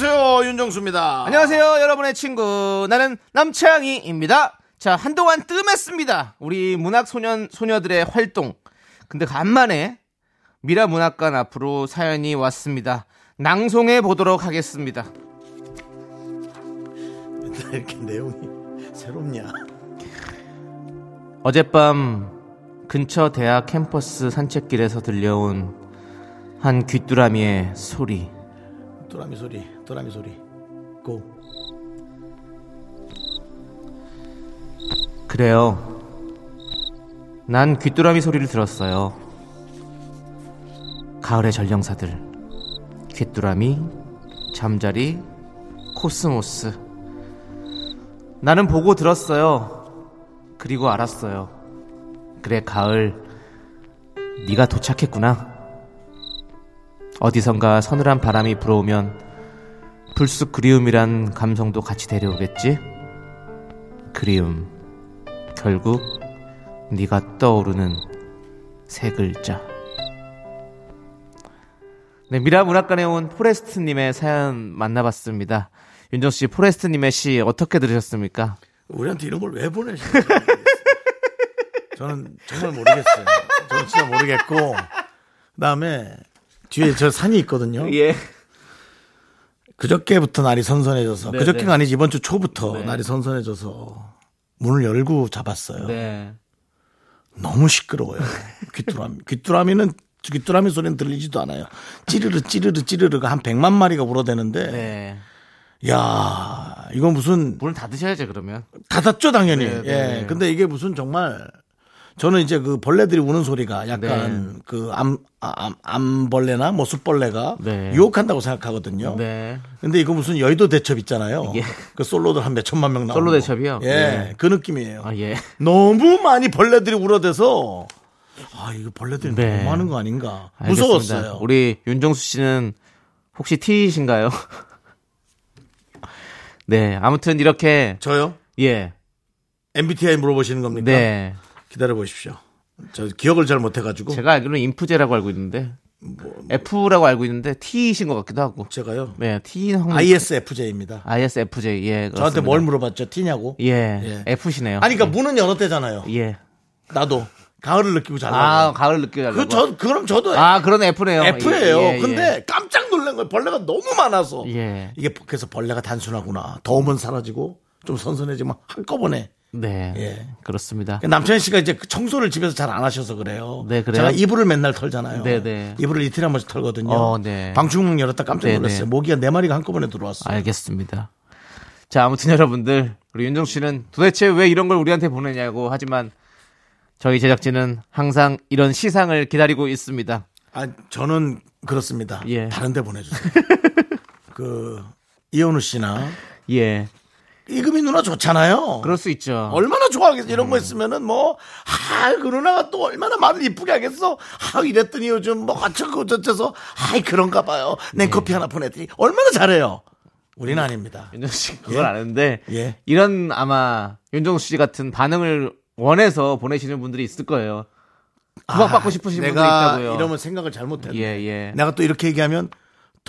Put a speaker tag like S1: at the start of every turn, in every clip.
S1: 안녕하세요 윤정수입니다.
S2: 안녕하세요, 여러분의 친구. 나는 남창희입니다. 자, 한동안 뜸했습니다. 우리 문학 소년, 소녀들의 활동. 근데 간만에 미라 문학관 앞으로 사연이 왔습니다. 낭송해 보도록 하겠습니다.
S1: 맨날 이렇게 내용이 새롭냐?
S2: 어젯밤 근처 대학 캠퍼스 산책길에서 들려온 한 귀뚜라미의 소리.
S1: 도라미 소리, 도라미 소리. 고.
S2: 그래요. 난 귀뚜라미 소리를 들었어요. 가을의 전령사들. 귀뚜라미, 잠자리, 코스모스. 나는 보고 들었어요. 그리고 알았어요. 그래, 가을. 네가 도착했구나. 어디선가 서늘한 바람이 불어오면 불쑥 그리움이란 감성도 같이 데려오겠지? 그리움. 결국 네가 떠오르는 세 글자. 네, 미라 문학관에 온 포레스트 님의 사연 만나봤습니다. 윤정수 씨, 포레스트 님의 시 어떻게 들으셨습니까?
S1: 우리한테 이런 걸 왜 보내시는 거예요? 저는 정말 모르겠어요. 저는 진짜 모르겠고. 그다음에 뒤에 저 산이 있거든요.
S2: 예.
S1: 그저께부터 날이 선선해져서
S2: 네,
S1: 그저께가
S2: 네.
S1: 아니지 이번 주 초부터
S2: 네.
S1: 날이 선선해져서 문을 열고 잡았어요.
S2: 네.
S1: 너무 시끄러워요. 귀뚜라미. 귀뚜라미는 귀뚜라미 소리는 들리지도 않아요. 찌르르 찌르르 찌르르가 한 100만 마리가 울어대는데
S2: 네.
S1: 야, 이건 무슨
S2: 문을 닫으셔야죠, 그러면.
S1: 닫았죠, 당연히. 예. 근데 이게 무슨 정말 저는 이제 그 벌레들이 우는 소리가 약간
S2: 네.
S1: 그 암, 아, 암, 암벌레나 뭐 숯벌레가
S2: 네.
S1: 유혹한다고 생각하거든요.
S2: 네.
S1: 근데 이거 무슨 여의도 대첩 있잖아요.
S2: 예.
S1: 그 솔로들 한 몇 천만 명 나오는
S2: 솔로
S1: 거.
S2: 대첩이요?
S1: 예.
S2: 네.
S1: 그 느낌이에요.
S2: 아, 예.
S1: 너무 많이 벌레들이 울어대서 아, 이거 벌레들이
S2: 네.
S1: 너무 많은 거 아닌가.
S2: 알겠습니다.
S1: 무서웠어요.
S2: 우리 윤정수 씨는 혹시 T이신가요? 네. 아무튼 이렇게,
S1: 저요?
S2: 예.
S1: MBTI 물어보시는 겁니까?
S2: 네.
S1: 기다려 보십시오. 저 기억을 잘 못해가지고
S2: 제가 알기로는 인프제라고 알고 있는데,
S1: 뭐,
S2: F라고 알고 있는데, T이신 것 같기도 하고.
S1: 제가요.
S2: 네, T는 확률-
S1: ISFJ입니다.
S2: ISFJ, 예.
S1: 저한테
S2: 그렇습니다.
S1: 뭘 물어봤죠? T냐고?
S2: 예.
S1: 예.
S2: F시네요.
S1: 아니, 그러니까 문은 열었대잖아요.
S2: 예.
S1: 나도 가을을 느끼고 잘라고.
S2: 아, 가을 느껴달라고.
S1: 그, 저, 그럼 저도
S2: 아, 그런 F네요.
S1: F예요.
S2: 예, 예,
S1: 근데 깜짝 놀란 거예요. 벌레가 너무 많아서.
S2: 예.
S1: 이게 그래서 벌레가 단순하구나. 더우면 사라지고 좀 선선해지면 한꺼번에.
S2: 네.
S1: 예.
S2: 그렇습니다.
S1: 남창희 씨가 이제 그 청소를 집에서 잘 안 하셔서 그래요.
S2: 네, 그래요?
S1: 제가 이불을 맨날 털잖아요.
S2: 네, 네.
S1: 이불을 이틀에 한 번씩 털거든요.
S2: 어, 네.
S1: 방충망 열었다 깜짝
S2: 네,
S1: 놀랐어요.
S2: 네.
S1: 모기가 네 마리가 한꺼번에 들어왔어요.
S2: 알겠습니다. 자, 아무튼 여러분들, 우리 윤정 씨는 도대체 왜 이런 걸 우리한테 보내냐고 하지만 저희 제작진은 항상 이런 시상을 기다리고 있습니다.
S1: 아, 저는 그렇습니다.
S2: 예.
S1: 다른 데 보내주세요. 그, 이현우 씨나,
S2: 예.
S1: 이금희 누나 좋잖아요.
S2: 그럴 수 있죠.
S1: 얼마나 좋아하겠어. 이런 거 있으면은 뭐, 아, 그 누나가 또 얼마나 말을 이쁘게 하겠어. 아, 이랬더니 요즘 뭐, 어쩌고 저쩌서, 아이, 그런가 봐요. 냉커피 하나 보내드리. 얼마나 잘해요. 우리는 아닙니다.
S2: 윤정 씨 그걸 아는데
S1: 예.
S2: 이런 아마 윤정수 씨 같은 반응을 원해서 보내시는 분들이 있을 거예요. 구박받고 싶으신 분들이
S1: 아, 내가
S2: 있다고요.
S1: 이러면 생각을 잘못했네.
S2: 예, 예.
S1: 내가 또 이렇게 얘기하면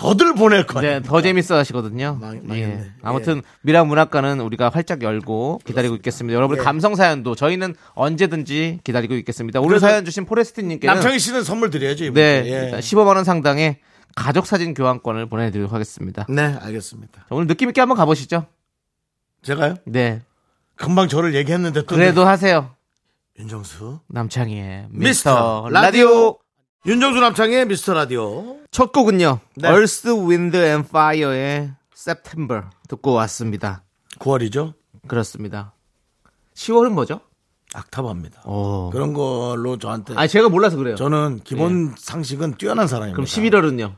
S1: 더들 보낼 거야.
S2: 네, 더 재밌어 하시거든요.
S1: 망-
S2: 예. 아무튼 미라 문학관은 우리가 활짝 열고 기다리고 있겠습니다. 여러분
S1: 예.
S2: 감성 사연도 저희는 언제든지 기다리고 있겠습니다. 오늘 사연 주신 포레스트님께는
S1: 남창희 씨는 선물 드려야죠. 이분께.
S2: 네,
S1: 예.
S2: 일단 15만 원 상당의 가족 사진 교환권을 보내드리도록 하겠습니다.
S1: 네, 알겠습니다.
S2: 자, 오늘 느낌 있게 한번 가보시죠.
S1: 제가요?
S2: 네,
S1: 금방 저를 얘기했는데 또
S2: 그래도 하세요.
S1: 윤정수
S2: 남창희의
S1: 미스터
S2: 미스터
S1: 라디오.
S2: 라디오.
S1: 윤정수 남창의 미스터 라디오
S2: 첫 곡은요.
S1: 네.
S2: Earth, Wind and Fire의 September 듣고 왔습니다.
S1: 9월이죠.
S2: 그렇습니다. 10월은 뭐죠?
S1: 악탑합니다.
S2: 오.
S1: 그런 걸로 저한테
S2: 아니 제가 몰라서 그래요.
S1: 저는 기본 상식은 뛰어난 사람입니다.
S2: 그럼 11월은요?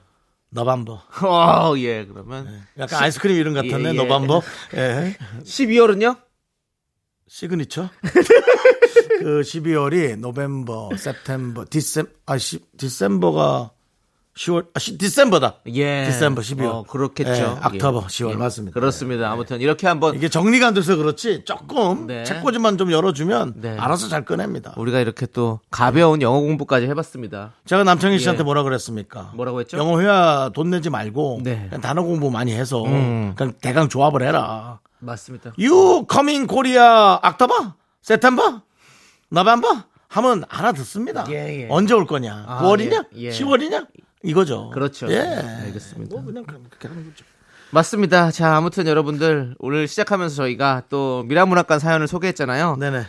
S1: 너밤버.
S2: 어, 예, 그러면.
S1: 약간 아이스크림 이름 같았네.
S2: 예, 예.
S1: 너밤버. 예.
S2: 12월은요?
S1: 시그니처. 그 12월이 November, September, Decem 아 시, December가 10월 아 시, December다.
S2: 예.
S1: December 12월.
S2: 어, 그렇겠죠.
S1: 예, October
S2: 예.
S1: 10월
S2: 예.
S1: 맞습니다.
S2: 그렇습니다. 아무튼 이렇게 한번
S1: 이게 정리가 안 돼서 그렇지 조금
S2: 네.
S1: 책꽂이만 좀 열어주면
S2: 네.
S1: 알아서 잘 꺼냅니다.
S2: 우리가 이렇게 또 가벼운 영어 공부까지 해봤습니다.
S1: 제가 남창희 씨한테
S2: 예.
S1: 뭐라 그랬습니까?
S2: 뭐라고 했죠?
S1: 영어 회화 돈 내지 말고
S2: 네.
S1: 그냥 단어 공부 많이 해서
S2: 음.
S1: 그냥 대강 조합을 해라.
S2: 맞습니다.
S1: You coming Korea October? 세템버? 너반버? 하면 알아듣습니다.
S2: 예, 예.
S1: 언제 올 거냐?
S2: 아,
S1: 9월이냐?
S2: 예, 예.
S1: 10월이냐? 이거죠.
S2: 그렇죠.
S1: 예.
S2: 알겠습니다.
S1: 뭐 그냥 그렇게 하는 거죠.
S2: 맞습니다. 자, 아무튼 여러분들 오늘 시작하면서 저희가 또 미라문학관 사연을 소개했잖아요.
S1: 네네.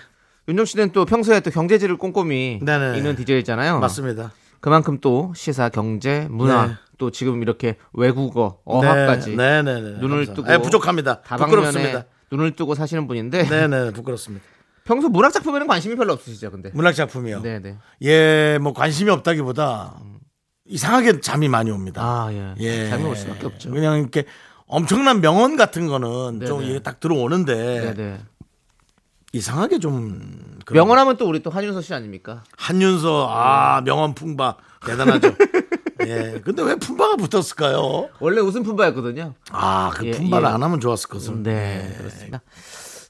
S2: 윤정 씨는 또 평소에 또 경제지를 꼼꼼히
S1: 네네.
S2: 읽는 DJ잖아요.
S1: 맞습니다.
S2: 그만큼 또 시사, 경제, 문화,
S1: 네.
S2: 또 지금 이렇게 외국어, 어학까지
S1: 네, 네, 네.
S2: 눈을
S1: 감사합니다.
S2: 뜨고
S1: 예, 부족합니다.
S2: 다방면에
S1: 부끄럽습니다.
S2: 눈을 뜨고 사시는 분인데
S1: 네, 네, 부끄럽습니다.
S2: 평소 문학 작품에는 관심이 별로 없으시죠, 근데.
S1: 문학 작품이요.
S2: 네, 네.
S1: 예, 뭐 관심이 없다기보다 이상하게 잠이 많이 옵니다.
S2: 아, 예.
S1: 예.
S2: 잘못 올 수밖에 없죠.
S1: 그냥 이렇게 엄청난 명언 같은 거는
S2: 네네.
S1: 좀 이게 딱 들어오는데
S2: 네, 네.
S1: 이상하게 좀 그런
S2: 명언하면 또 우리 또 한윤서 씨 아닙니까?
S1: 한윤서 아 명언 품바 대단하죠. 예. 근데 왜 품바가 붙었을까요?
S2: 원래 웃음 품바였거든요.
S1: 아, 그
S2: 예,
S1: 품바를
S2: 예.
S1: 안 하면 좋았을 것은.
S2: 네, 그렇습니다.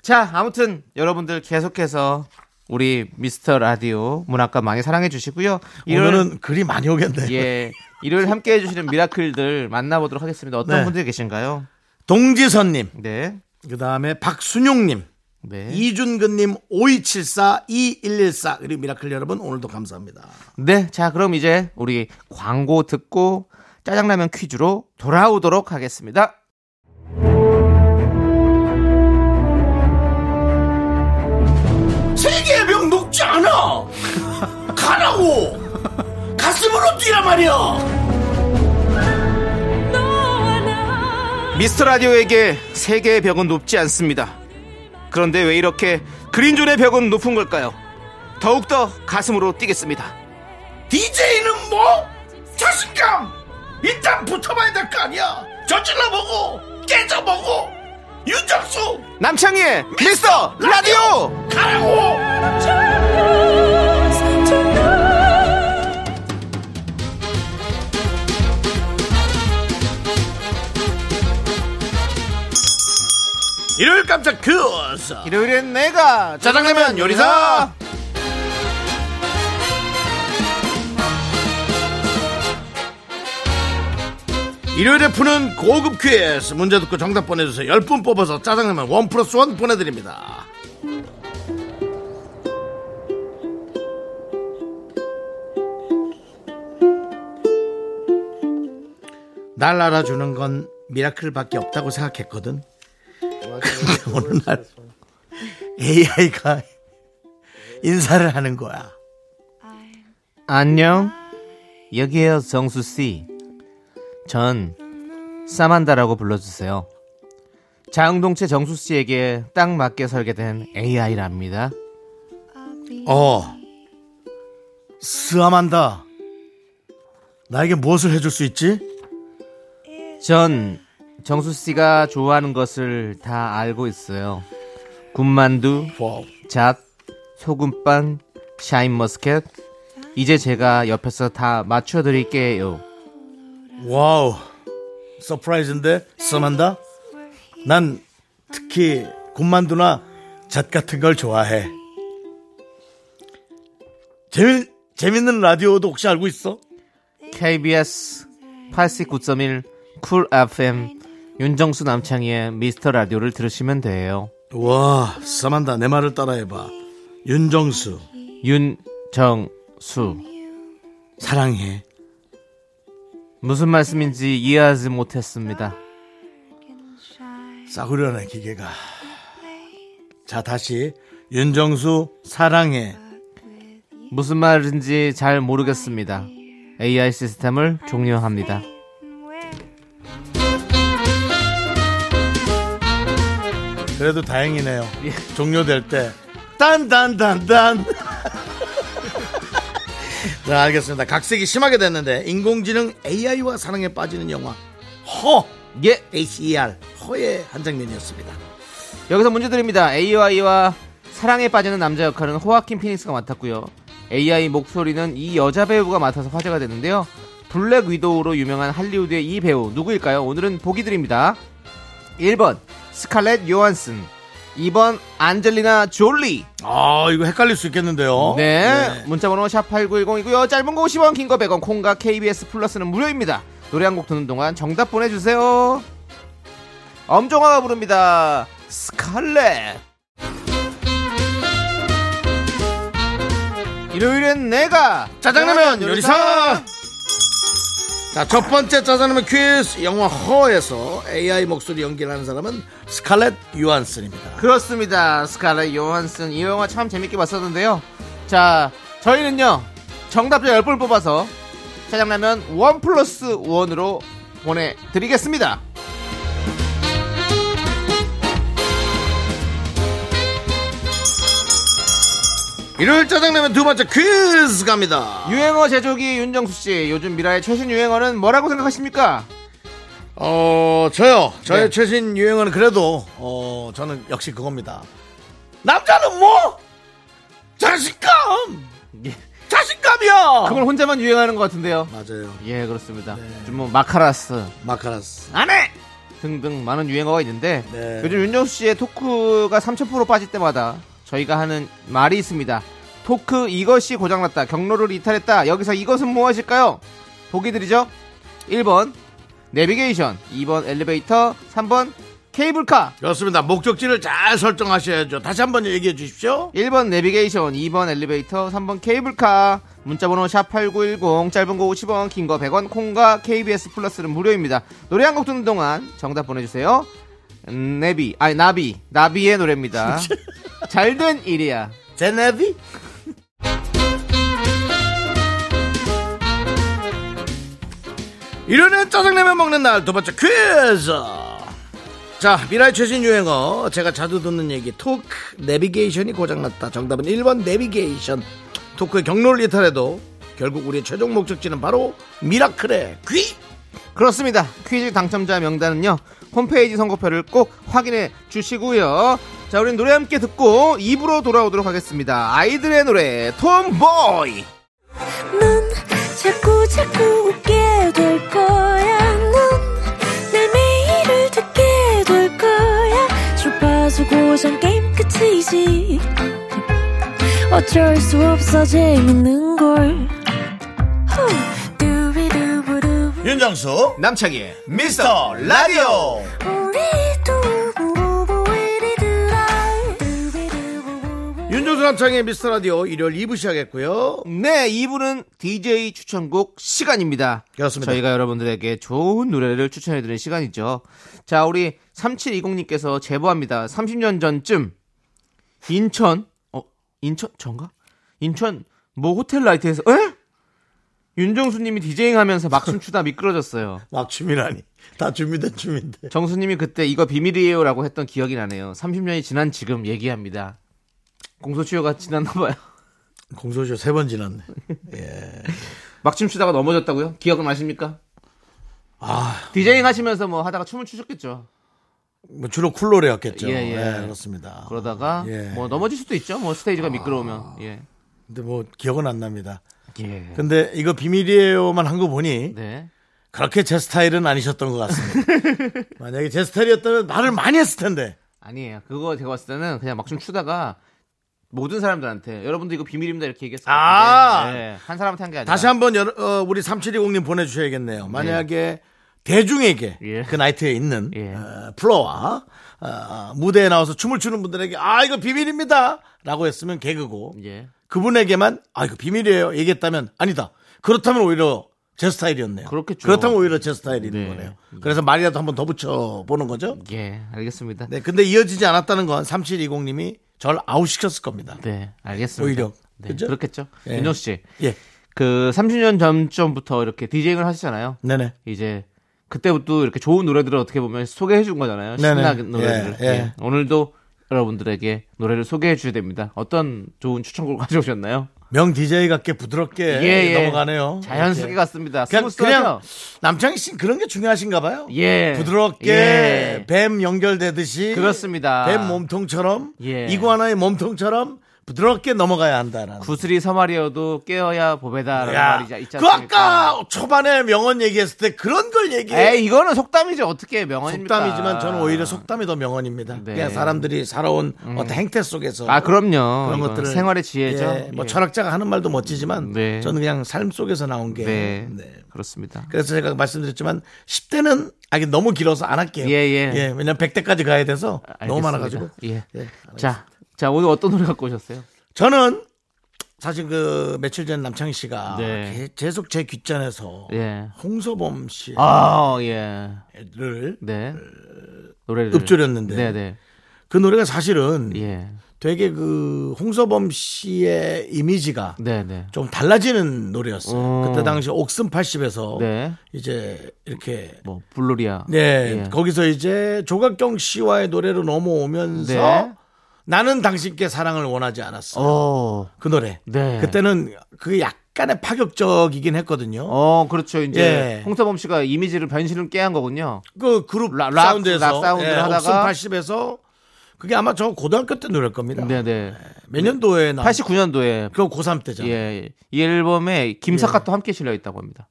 S2: 자, 아무튼 여러분들 계속해서 우리 미스터 라디오 문학과 많이 사랑해 주시고요.
S1: 오늘은 글이 많이 오겠네.
S2: 예. 일요일 함께 해주시는 미라클들 만나보도록 하겠습니다. 어떤
S1: 네.
S2: 분들이 계신가요?
S1: 동지선님,
S2: 네.
S1: 그 다음에 박순용님,
S2: 네.
S1: 이준근님, 5274, 2114, 그리고 미라클 여러분, 오늘도 감사합니다.
S2: 네. 자, 그럼 이제 우리 광고 듣고 짜장라면 퀴즈로 돌아오도록 하겠습니다.
S1: 세계의 병 녹지 않아! 가라고! 가슴으로 뛰라 말이야!
S2: 미스터 라디오에게 세계의 벽은 높지 않습니다. 그런데 왜 이렇게 그린존의 벽은 높은 걸까요? 더욱더 가슴으로 뛰겠습니다.
S1: DJ는 뭐? 자신감! 일단 붙어봐야 될 거 아니야! 저질러보고, 깨져보고, 윤정수!
S2: 남창희의 미스터 라디오!
S1: 가라고! 일요일 깜짝 퀴즈!
S2: 일요일엔 내가 짜장라면 요리사!
S1: 일요일에 푸는 고급 퀴즈 문제 듣고 정답 보내주세요 10분 뽑아서 짜장라면 원 플러스 원 보내드립니다 날 알아주는 건 미라클밖에 없다고 생각했거든 어느 날 AI가 인사를 하는 거야
S2: 안녕. 여기에요, 정수씨. 전, 사만다라고 불러주세요. 자웅동체 정수씨에게 딱 맞게 설계된 AI랍니다.
S1: 어 스아만다 나에게 무엇을 해줄 수 있지?
S2: 전, 정수 씨가 좋아하는 것을 다 알고 있어요. 군만두. 잣, 소금빵, 샤인머스켓. 이제 제가 옆에서 다 맞춰드릴게요.
S1: wow surprise인데 스아만다 난 특히 군만두나 잣 같은 걸 좋아해 재미, 재밌는 라디오도 혹시 알고 있어?
S2: KBS 89.1 쿨 FM 윤정수 남창희의 미스터 라디오를 들으시면 돼요.
S1: 와 스아만다 내 말을 따라해봐 윤정수
S2: 윤정수
S1: 사랑해
S2: 무슨 말씀인지 이해하지 못했습니다.
S1: 싸구려네 기계가 자 다시 윤정수 사랑해
S2: 무슨 말인지 잘 모르겠습니다. AI 시스템을 종료합니다.
S1: 그래도 다행이네요. 종료될 때 딴딴딴딴 자, 알겠습니다. 각색이 심하게 됐는데 인공지능 AI와 사랑에 빠지는 영화 허
S2: 예.
S1: HER 허의 한 장면이었습니다.
S2: 여기서 문제 드립니다. AI와 사랑에 빠지는 남자 역할은 호아킨 피닉스가 맡았고요. AI 목소리는 이 여자 배우가 맡아서 화제가 됐는데요. 블랙 위도우로 유명한 할리우드의 이 배우 누구일까요? 오늘은 보기 드립니다. 1번 스칼렛 요한슨 2번 안젤리나 졸리
S1: 아, 이거 헷갈릴 수 있겠는데요.
S2: 네, 문자번호 샵8910이고요. 짧은 거 50원, 긴 거 100원, 콩과 KBS 플러스는 무료입니다. 노래 한 곡 듣는 동안 정답 보내주세요. 엄정화가 부릅니다. 스칼렛. 일요일엔 내가
S1: 짜장라면 요리사. 자, 첫 번째 짜장라면 퀴즈 영화 Her에서 AI 목소리 연기하는 사람은 스칼렛 요한슨입니다.
S2: 그렇습니다. 스칼렛 요한슨 이 영화 참 재밌게 봤었는데요. 자, 저희는요 정답자 10분 뽑아서 짜장라면 one plus one으로 보내드리겠습니다.
S1: 일요일 짜장라면 두 번째 퀴즈 갑니다.
S2: 유행어 제조기 윤정수 씨, 요즘 미라의 최신 유행어는 뭐라고 생각하십니까?
S1: 어, 저요. 저의
S2: 네.
S1: 최신 유행어는 그래도, 어, 저는 역시 그겁니다. 남자는 뭐? 자신감! 자신감이야!
S2: 그걸 혼자만 유행하는 것 같은데요.
S1: 맞아요.
S2: 예, 그렇습니다. 좀뭐 마카라스,
S1: 마카라스.
S2: 안해 등등 많은 유행어가 있는데
S1: 네.
S2: 요즘 윤정수 씨의 토크가 3000% 빠질 때마다 저희가 하는 말이 있습니다. 토크 이것이 고장났다. 경로를 이탈했다. 여기서 이것은 무엇일까요? 보기 드리죠. 1번 내비게이션, 2번 엘리베이터, 3번 케이블카.
S1: 그렇습니다. 목적지를 잘 설정하셔야죠. 다시 한번 얘기해 주십시오.
S2: 1번 내비게이션, 2번 엘리베이터, 3번 케이블카. 문자번호 샵8910, 짧은 거 50원, 긴 거 100원, 콩과 KBS 플러스는 무료입니다. 노래 한 곡 듣는 동안 정답 보내주세요. 음, 내비, 아니, 나비. 나비의 노래입니다. 잘 된 일이야.
S1: 제네비? 이러는 짜장라면 먹는 날 두 번째 퀴즈. 자, 미라의 최신 유행어. 제가 자주 듣는 얘기. 토크 내비게이션이 고장났다. 정답은 1번 내비게이션. 토크의 경로를 이탈해도 결국 우리의 최종 목적지는 바로 미라클의 귀.
S2: 그렇습니다. 퀴즈 당첨자 명단은요. 홈페이지 선거표를 꼭 확인해 주시고요. 자, 우린 노래 함께 듣고 입으로 돌아오도록 하겠습니다. 아이들의 노래 톰보이.
S3: 넌 자꾸 자꾸 웃게 될 거야. 넌내 매일을 듣게 될 거야. 주파수 고정 게임 끝이지. 어쩔 수 없어 재밌는 걸.
S1: 윤정수.
S2: 남창희의
S1: 미스터 라디오. 윤정수 남창의 미스터 라디오 일요일 2부 시작했고요.
S2: 네, 2부는 DJ 추천곡 시간입니다.
S1: 그렇습니다.
S2: 저희가 여러분들에게 좋은 노래를 추천해드리는 시간이죠. 자, 우리 3720님께서 제보합니다. 30년 전쯤 인천, 어, 인천, 전가? 인천 모 호텔 라이트에서, 에? 윤정수님이 디제잉 하면서 막 춤 추다 미끄러졌어요.
S1: 막 춤이라니. 다 준비된 춤인데.
S2: 정수님이 그때 이거 비밀이에요 라고 했던 기억이 나네요. 30년이 지난 지금 얘기합니다. 공소시효가 지났나 봐요.
S1: 공소시효 세 번 지났네.
S2: 막 춤 추다가 넘어졌다고요? 기억은 나십니까?
S1: 아,
S2: 디제잉 하시면서 뭐 하다가 춤을 추셨겠죠.
S1: 뭐 주로 쿨노래였겠죠.
S2: 예, 예.
S1: 예, 그렇습니다.
S2: 그러다가
S1: 예.
S2: 뭐 넘어질 수도 있죠. 뭐 스테이지가 미끄러우면. 예.
S1: 근데 뭐 기억은 안 납니다.
S2: 예.
S1: 근데 이거 비밀이에요만 한 거 보니
S2: 네.
S1: 그렇게 제 스타일은 아니셨던 것 같습니다. 만약에 제 스타일이었다면 말을 많이 했을 텐데.
S2: 아니에요. 그거 제가 봤을 때는 그냥 막춤 추다가 모든 사람들한테 여러분도 이거 비밀입니다 이렇게 얘기했어요.
S1: 아!
S2: 네. 한 사람한테 한 게 아니라.
S1: 다시 한번 여러- 어, 우리 3720님 보내주셔야겠네요. 만약에 대중에게
S2: 예.
S1: 그 나이트에 있는
S2: 예.
S1: 어, 플로와 어, 무대에 나와서 춤을 추는 분들에게 아 이거 비밀입니다 라고 했으면 개그고
S2: 예.
S1: 그분에게만 아 이거 비밀이에요 얘기했다면 아니다 그렇다면 오히려 제 스타일이었네요
S2: 그렇겠죠.
S1: 그렇다면 오히려 제 스타일인
S2: 네.
S1: 거네요 그래서 말이라도 한번 더 붙여 보는 거죠
S2: 예. 알겠습니다. 네.
S1: 네 근데 이어지지 않았다는 건 3720님이 절 아웃시켰을 겁니다
S2: 알겠습니다.
S1: 오히려.
S2: 네.
S1: 그죠?
S2: 그렇겠죠.
S1: 예.
S2: 윤정수 씨.
S1: 예
S2: 그 30년 전쯤부터 이렇게 디제잉을 하시잖아요.
S1: 네네
S2: 이제 그때부터 이렇게 좋은 노래들을 어떻게 보면 소개해 준 거잖아요.
S1: 네네.
S2: 신나게 노래들을.
S1: 예, 예.
S2: 예. 오늘도 여러분들에게 노래를 소개해 주셔야 됩니다. 어떤 좋은 추천곡을 가져오셨나요?
S1: 명 DJ답게 부드럽게
S2: 예, 예.
S1: 넘어가네요.
S2: 자연스럽게
S1: 이렇게.
S2: 갔습니다.
S1: 그냥? 그냥 남창희 씨 그런 게 중요하신가 봐요.
S2: 예.
S1: 부드럽게
S2: 예.
S1: 뱀 연결되듯이
S2: 그렇습니다.
S1: 뱀 몸통처럼
S2: 예.
S1: 이구아나의 몸통처럼 부드럽게 넘어가야 한다라는.
S2: 구슬이 서말이어도 깨어야 보배다라는
S1: 야,
S2: 말이 있지
S1: 그
S2: 않습니까?
S1: 아까 초반에 명언 얘기했을 때 그런 걸 얘기해.
S2: 에이 이거는 속담이죠. 어떻게 명언입니까?
S1: 속담이지만 저는 오히려 속담이 더 명언입니다.
S2: 네.
S1: 그냥 사람들이 살아온 어떤 행태 속에서
S2: 아 그럼요.
S1: 그런 것들을
S2: 생활의 지혜죠.
S1: 예, 뭐
S2: 예.
S1: 철학자가 하는 말도 멋지지만
S2: 네.
S1: 저는 그냥 삶 속에서 나온 게
S2: 네.
S1: 네.
S2: 그렇습니다.
S1: 그래서 제가 말씀드렸지만 10대는 아기 너무 길어서 안 할게요.
S2: 예, 예.
S1: 왜냐면 100대까지 가야 돼서 너무
S2: 알겠습니다.
S1: 많아가지고.
S2: 예.
S1: 예,
S2: 자, 자 오늘 어떤 노래 갖고 오셨어요?
S1: 저는 사실 그 며칠 전 남창희 씨가
S2: 네.
S1: 게- 계속 제 귓전에서
S2: 예.
S1: 홍서범 씨를
S2: 아 예. 네. 노래를
S1: 읊조렸는데
S2: 네네.
S1: 그 노래가 사실은
S2: 예.
S1: 되게 그 홍서범 씨의 이미지가
S2: 네네.
S1: 좀 달라지는 노래였어요.
S2: 어.
S1: 그때 당시 옥슨 80에서
S2: 네.
S1: 이제 이렇게
S2: 뭐 블루리아.
S1: 네
S2: 예.
S1: 거기서 이제 조갑경 씨와의 노래로 넘어오면서
S2: 네.
S1: 나는 당신께 사랑을 원하지 않았어.
S2: 어.
S1: 그 노래.
S2: 네.
S1: 그때는 그게 약간의 파격적이긴 했거든요.
S2: 어, 그렇죠. 이제
S1: 예.
S2: 홍서범 씨가 이미지를 변신을 깨한 거군요.
S1: 그 그룹
S2: 라- 락,
S1: 사운드에서
S2: 락 사운드를
S1: 예,
S2: 하다가
S1: 옥슨 80에서 그게 아마 저 고등학교 때 노래일 겁니다.
S2: 네네.
S1: 몇 년도에 나?
S2: 89년도에
S1: 그거 고3 때잖아.
S2: 예, 이 앨범에 김사카도 함께 실려 있다고 합니다.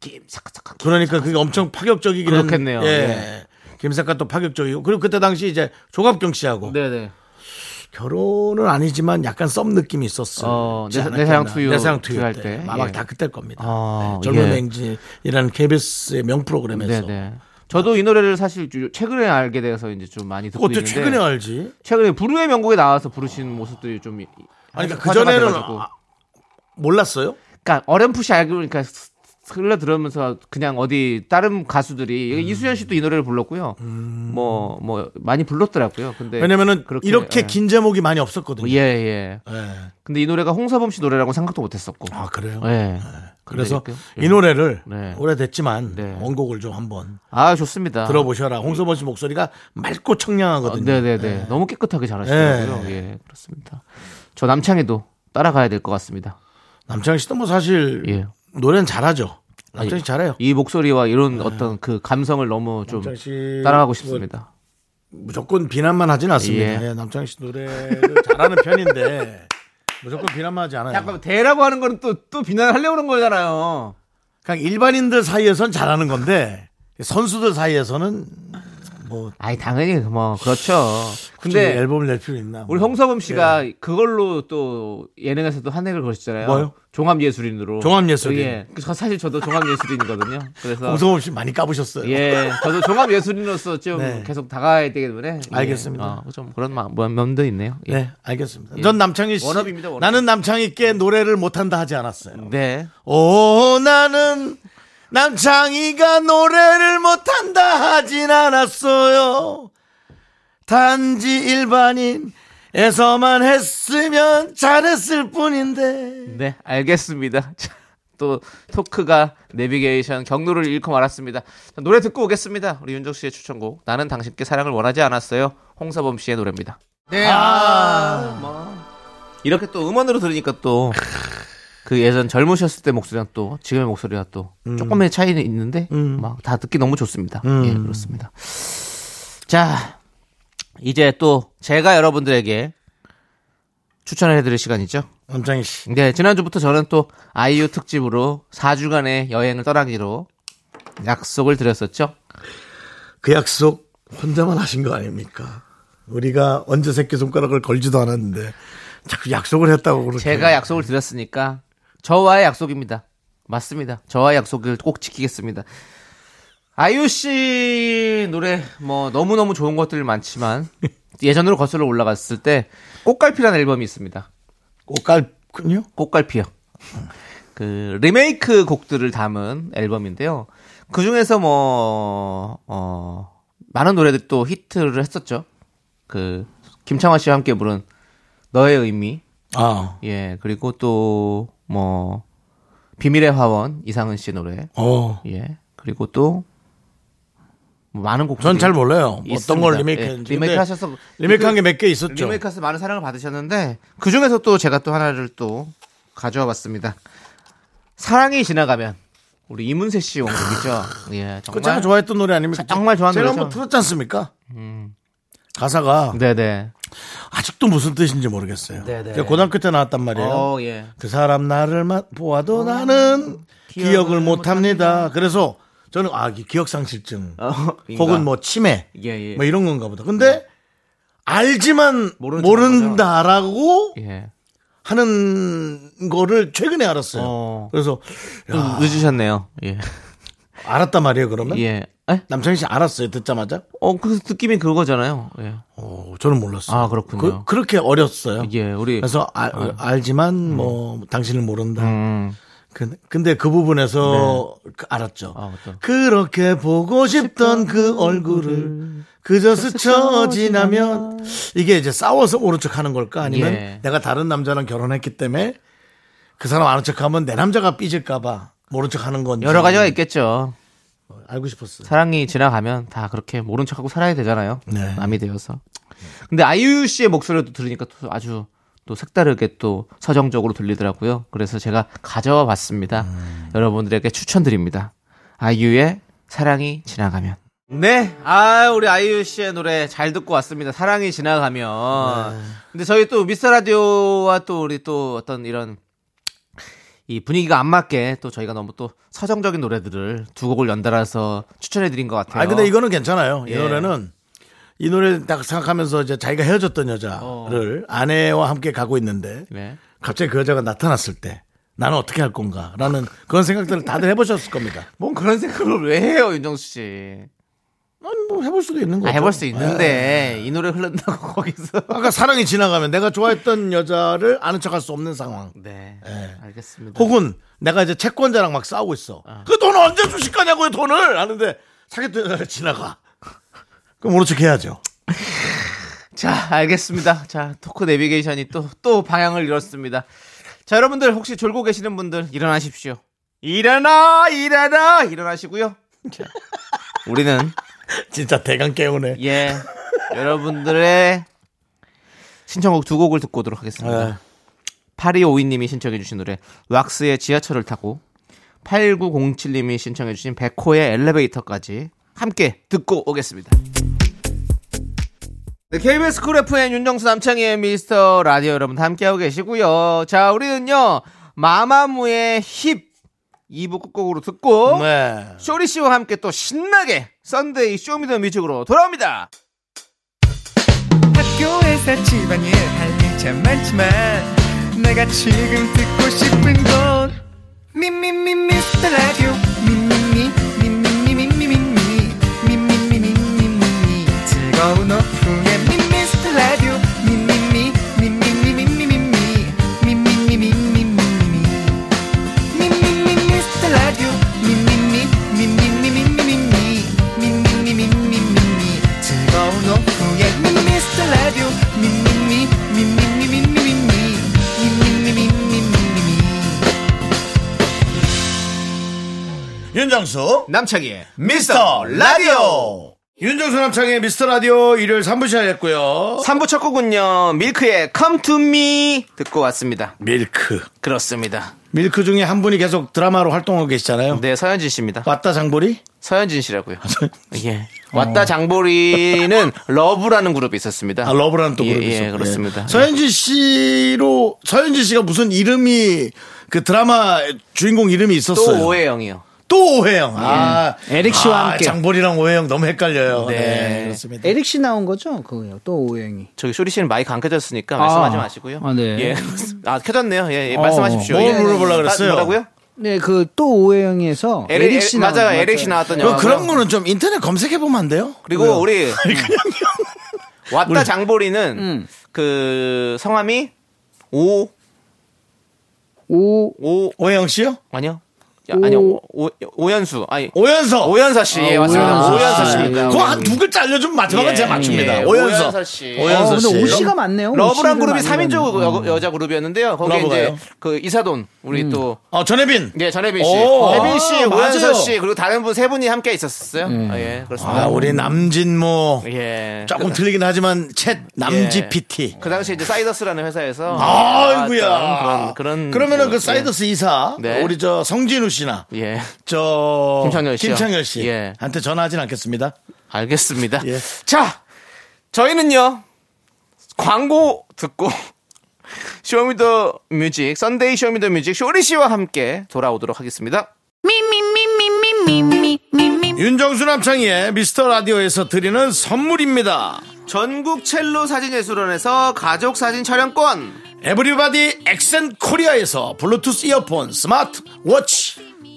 S2: 김사카사카.
S1: 그러니까 그게 엄청 파격적이긴
S2: 그렇겠네요.
S1: 한- 예.
S2: 예.
S1: 김사카 또 파격적이고 그리고 그때 당시 이제 조갑경 씨하고
S2: 네네.
S1: 결혼은 아니지만 약간 썸 느낌이 있었어.
S2: 어, 내- 내 사랑 투유
S1: 내 사랑 투유
S2: 할
S1: 때.
S2: 때.
S1: 아마
S2: 예.
S1: 다 그때일 겁니다.
S2: 아,
S1: 네, 젊은
S2: 예.
S1: 맹지이라는 KBS의 명 프로그램에서.
S2: 네네. 저도 이 노래를 사실 주- 최근에 알게 돼서 이제 좀 많이 듣고 있는데
S1: 최근에 알지.
S2: 최근에 부르의 명곡에 나와서 부르신 모습들이 좀 이-
S1: 아니 그러니까 그 전에는. 아, 몰랐어요.
S2: 그러니까 어렴풋이 알고 그러니까 흘러 들으면서 그냥 어디 다른 가수들이
S1: 음.
S2: 이수연 씨도 이 노래를 불렀고요. 뭐뭐 많이 불렀더라고요. 근데
S1: 왜냐면은
S2: 그렇게,
S1: 이렇게
S2: 예.
S1: 긴 제목이 많이 없었거든요.
S2: 예, 예.
S1: 예.
S2: 근데 이 노래가 홍서범 씨 노래라고 생각도 못 했었고.
S1: 아 그래요.
S2: 예.
S1: 그래서
S2: 근데
S1: 이 노래를
S2: 네.
S1: 오래됐지만
S2: 네.
S1: 원곡을 좀 한번
S2: 아, 좋습니다.
S1: 들어보셔라. 홍서범 씨 목소리가 맑고
S2: 어,
S1: 청량하거든요.
S2: 네네 네. 너무 깨끗하게 잘하시더라고요. 예, 그렇습니다. 저 남창희도 따라가야 될 것 같습니다.
S1: 남창희 씨도 뭐 사실
S2: 예.
S1: 노래는 잘하죠. 남창희 씨 잘해요.
S2: 이 목소리와 이런 어떤 그 감성을 너무
S1: 좀씨
S2: 따라가고
S1: 뭐
S2: 싶습니다.
S1: 무조건 비난만 하진 않습니다.
S2: 예.
S1: 예, 남창희 씨 노래를 잘하는 편인데 무조건 비난만 하지 않아요.
S2: 약간 대라고 하는 거는 또, 또 비난하려고 그런 거잖아요.
S1: 그냥 일반인들 사이에선 잘하는 건데 선수들 사이에서는 뭐
S2: 아이, 당연히 뭐, 그렇죠.
S1: 근데 앨범을 낼 필요 있나?
S2: 우리
S1: 뭐.
S2: 홍서범 씨가 그걸로 또 예능에서도 한 해를 걸었잖아요.
S1: 뭐요?
S2: 종합예술인으로.
S1: 종합예술인.
S2: 예. 사실 저도 종합예술인이거든요. 그래서.
S1: 홍성범 씨 많이 까부셨어요.
S2: 예, 저도 종합예술인으로서 좀
S1: 네.
S2: 계속 다가야 되기 때문에. 예.
S1: 알겠습니다.
S2: 어, 좀 그런 마- 뭐- 면도 있네요. 예.
S1: 네, 알겠습니다. 전 남창희 씨
S2: 워너비입니다, 워너비.
S1: 나는 남창희께 노래를 못한다 하지 않았어요.
S2: 네.
S1: 오 나는 남창희가 노래를 못한다 하진 않았어요. 단지 일반인 에서만 했으면 잘했을 뿐인데.
S2: 네, 알겠습니다. 자, 또 토크가 내비게이션 경로를 잃고 말았습니다. 자, 노래 듣고 오겠습니다. 우리 윤정 씨의 추천곡 나는 당신께 사랑을 원하지 않았어요. 홍서범 씨의 노래입니다. 네. 아, 뭐 이렇게 또 음원으로 들으니까 또 그 예전 젊으셨을 때 목소리랑 또 지금의 목소리가 또 조금의 차이는 있는데 막다 듣기 너무 좋습니다. 예, 그렇습니다. 자, 이제 또 제가 여러분들에게 추천해드릴 시간이죠.
S1: 남창희 씨.
S2: 네, 지난주부터 저는 또 아이유 특집으로 4주간의 여행을 떠나기로 약속을 드렸었죠.
S1: 그 약속 혼자만 하신 거 아닙니까? 우리가 언제 새끼손가락을 걸지도 않았는데 자꾸 약속을 했다고 그렇게.
S2: 제가 약속을 드렸으니까 저와의 약속입니다. 맞습니다. 저와의 약속을 꼭 지키겠습니다. 아이유 씨 노래 뭐 너무너무 좋은 것들 많지만 예전으로 거슬러 올라갔을 때 꽃갈피라는 앨범이 있습니다.
S1: 꽃갈군요?
S2: 꽃갈피요. 그 리메이크 곡들을 담은 앨범인데요. 그 중에서 뭐, 어, 많은 노래들이 또 히트를 했었죠. 그, 김창완 씨와 함께 부른 너의 의미.
S1: 아,
S2: 예, 그리고 또, 뭐, 비밀의 화원, 이상은 씨 노래.
S1: 어.
S2: 예, 그리고 또, 뭐 많은 곡들이.
S1: 전잘 몰라요. 어떤
S2: 있습니다.
S1: 걸
S2: 예,
S1: 리메이크했는지.
S2: 리메이크
S1: 근데
S2: 하셔서.
S1: 리메이크한 그게몇 개 있었죠.
S2: 리메이크해서 많은 사랑을 받으셨는데 그 중에서 또 제가 또 하나를 또 가져와 봤습니다. 사랑이 지나가면 우리 이문세 씨 원곡이죠. 예,
S1: 그
S2: 정말
S1: 제가 좋아했던 노래 아닙니까?
S2: 정말 좋아하는
S1: 제가
S2: 노래죠. 음.
S1: 한번 틀었지 않습니까? 가사가
S2: 네네.
S1: 아직도 무슨 뜻인지 모르겠어요.
S2: 네네.
S1: 제가 고등학교 때 나왔단 말이에요.
S2: 어, 예.
S1: 그 사람 나를 마- 보아도 나는 기억을 못합니다. 그래서 저는 아 기- 기억상실증
S2: 어,
S1: 혹은 뭐 치매
S2: 예, 예.
S1: 뭐 이런 건가 보다. 근데 알지만
S2: 모르는
S1: 모른다라고
S2: 예.
S1: 하는 거를 최근에 알았어요.
S2: 어.
S1: 그래서
S2: 좀 늦으셨네요. 예.
S1: 알았단 말이에요. 그러면
S2: 예. 에?
S1: 남창희 씨 알았어요. 듣자마자.
S2: 어, 그 느낌이 그거잖아요. 예.
S1: 어, 저는 몰랐어요.
S2: 아, 그렇군요.
S1: 그, 렇게 어렸어요.
S2: 예, 우리
S1: 그래서 알, 알지만 뭐 당신을 모른다.
S2: 음.
S1: 그, 근데 그 부분에서 그 알았죠.
S2: 아.
S1: 그렇게 보고 싶던 그 얼굴을 그저 스쳐 지나면 이게 이제 싸워서 모른 척 하는 걸까? 아니면
S2: 예.
S1: 내가 다른 남자랑 결혼했기 때문에 그 사람 아는 척 하면 내 남자가 삐질까봐 모른 척 하는 건지.
S2: 여러 가지가 있겠죠.
S1: 알고 싶었어요.
S2: 사랑이 지나가면 다 그렇게 모른 척하고 살아야 되잖아요.
S1: 네.
S2: 남이 되어서. 근데 아이유 씨의 목소리도 들으니까 또 아주 또 색다르게 또 서정적으로 들리더라고요. 그래서 제가 가져와 봤습니다. 여러분들에게 추천드립니다. 아이유의 사랑이 지나가면. 네. 아, 우리 아이유 씨의 노래 잘 듣고 왔습니다. 사랑이 지나가면. 근데 저희 또 미스터 라디오와 또 우리 또 어떤 이런 이 분위기가 안 맞게 또 저희가 너무 또 서정적인 노래들을 두 곡을 연달아서 추천해 드린 것 같아요.
S1: 아 근데 이거는 괜찮아요. 이
S2: 예.
S1: 노래는 이 노래 딱 생각하면서 이제 자기가 헤어졌던 여자를 아내와 함께 가고 있는데
S2: 네.
S1: 갑자기 그 여자가 나타났을 때 나는 어떻게 할 건가라는 그런 생각들을 다들 해보셨을 겁니다.
S2: 뭔 그런 생각을 왜 해요, 윤정수 씨?
S1: 아니 뭐 해볼 수도 있는
S2: 아,
S1: 거죠.
S2: 해볼 수 있는데 이 노래 흐른다고 거기서.
S1: 아까 사랑이 지나가면 내가 좋아했던 여자를 아는 척할 수 없는 상황.
S2: 네,
S1: 예.
S2: 알겠습니다.
S1: 혹은 내가 이제 채권자랑 막 싸우고 있어. 그돈 언제 주실 거냐고요 돈을 하는데 사귀었던 여자를 지나가. 그럼 모른 척 해야죠.
S2: 자, 알겠습니다. 자, 토크 내비게이션이 또, 또 방향을 잃었습니다. 자, 여러분들 혹시 졸고 계시는 분들 일어나십시오. 일어나! 일어나! 일어나시고요. 자, 우리는,
S1: 진짜 대강 깨우네.
S2: 예, 여러분들의 신청곡 두 곡을 듣고 오도록 하겠습니다.
S1: 네.
S2: 8252님이 신청해주신 노래, 왁스의 지하철을 타고, 8907님이 신청해주신 백호의 엘리베이터까지 함께 듣고 오겠습니다. 네, KBS Cool FM 윤정수 남창희의 미스터 라디오 여러분 함께하고 계시고요. 자, 우리는요, 마마무의 힙 2부 끝곡으로 듣고,
S1: 네.
S2: 쇼리 씨와 함께 또 신나게 Sunday Show Me the Music으로 돌아옵니다.
S4: 학교에서 집안일 할일참 많지만 내가 지금 듣고 싶은 건 미미미 미스터 라디오 미미미 미미미 미미미 미미미 미미미 즐거운 오후
S1: 윤정수
S2: 남창희의
S1: 미스터 라디오. 윤정수 남창희의 미스터 라디오 일요일 3부 시작했고요.
S2: 3부 첫 곡은요, 밀크의 Come to Me 듣고 왔습니다.
S1: 밀크.
S2: 그렇습니다.
S1: 밀크 중에 한 분이 계속 드라마로 활동하고 계시잖아요.
S2: 네, 서현진 씨입니다.
S1: 왔다 장보리?
S2: 서현진 씨라고요. 예. 왔다 장보리는 러브라는 그룹이 있었습니다.
S1: 아, 러브라는 또
S2: 예,
S1: 그룹이
S2: 예,
S1: 있었고.
S2: 그렇습니다.
S1: 예. 서현진 씨로 서현진 씨가 무슨 이름이 그 드라마 주인공 이름이 있었어요.
S2: 또 오해영이요.
S1: 또 오해영. 아,
S5: 에릭 씨와
S1: 아,
S5: 함께.
S1: 장보리랑 오해영 너무 헷갈려요.
S2: 네.
S1: 네, 그렇습니다.
S5: 에릭 씨 나온 거죠? 그거요. 또 오해영이.
S2: 저기 쇼리 씨는 마이크 안 켜졌으니까 말씀하지
S5: 아.
S2: 마시고요.
S5: 아, 네.
S2: 예. 아, 켜졌네요. 예, 예,
S5: 어.
S2: 말씀하십시오.
S1: 뭘
S2: 예.
S1: 물어보려고 그랬어요?
S2: 아, 뭐라고요?
S5: 네, 그 또 오해영에서
S2: 에릭,
S5: 에릭 씨
S2: 맞아요.
S5: 거
S2: 에릭 씨 나왔던
S1: 그
S2: 영화.
S1: 그런 거는 좀 인터넷 검색해 보면 안 돼요?
S2: 그리고
S1: 왜요?
S2: 우리 왔다 장보리는
S5: 음.
S2: 그 성함이 오,
S5: 오
S2: 오,
S1: 오해영 씨요?
S2: 아니요. 아니 오, 오, 오연수 아니
S1: 오연서.
S2: 오연서 씨 예, 맞습니다.
S5: 오연서
S2: 오연서
S5: 씨.
S2: 씨입니다.
S1: 그거 한 두 글자 알려주면 마지막은
S2: 예,
S1: 제가 맞춥니다.
S2: 예,
S1: 오연서.
S2: 오연서 씨.
S1: 오연서
S5: 어,
S1: 씨.
S5: 근데 오씨가 많네요.
S2: 러브란
S5: 오씨를
S2: 그룹이
S5: 많이
S2: 3인조
S5: 봤네요.
S2: 여, 여자 그룹이었는데요. 거기에
S1: 러브가요?
S2: 이제 그 이사돈 우리 또
S1: 어, 전혜빈.
S2: 예, 전혜빈 씨,
S1: 오,
S2: 혜빈 씨,
S1: 아,
S2: 오연서
S1: 맞아요.
S2: 씨 그리고 다른 분 세 분이 함께 있었어요. 아, 예, 그렇습니다.
S1: 아, 우리 남진모.
S2: 예.
S1: 조금
S2: 그,
S1: 틀리긴 하지만 챗 남지
S2: 예.
S1: PT.
S2: 그 당시에 이제 사이더스라는 회사에서
S1: 아이구야.
S2: 그런 그런
S1: 그러면은
S2: 뭐,
S1: 그 사이더스 이사
S2: 네.
S1: 우리 저 성진우 씨 씨나
S2: 예.
S1: 저
S2: 김창열 씨
S1: 김창열 씨한테 예. 전화하진 않겠습니다.
S2: 알겠습니다.
S1: 예.
S2: 자, 저희는요. 광고 듣고 쇼미더 뮤직 선데이 쇼미더 뮤직 쇼리 씨와 함께 돌아오도록 하겠습니다.
S1: 윤정수 남창희의 미스터 라디오에서 드리는 선물입니다.
S2: 전국 첼로 사진예술원에서 가족 사진 촬영권.
S1: 에브리바디 엑센 코리아에서 블루투스 이어폰 스마트 워치.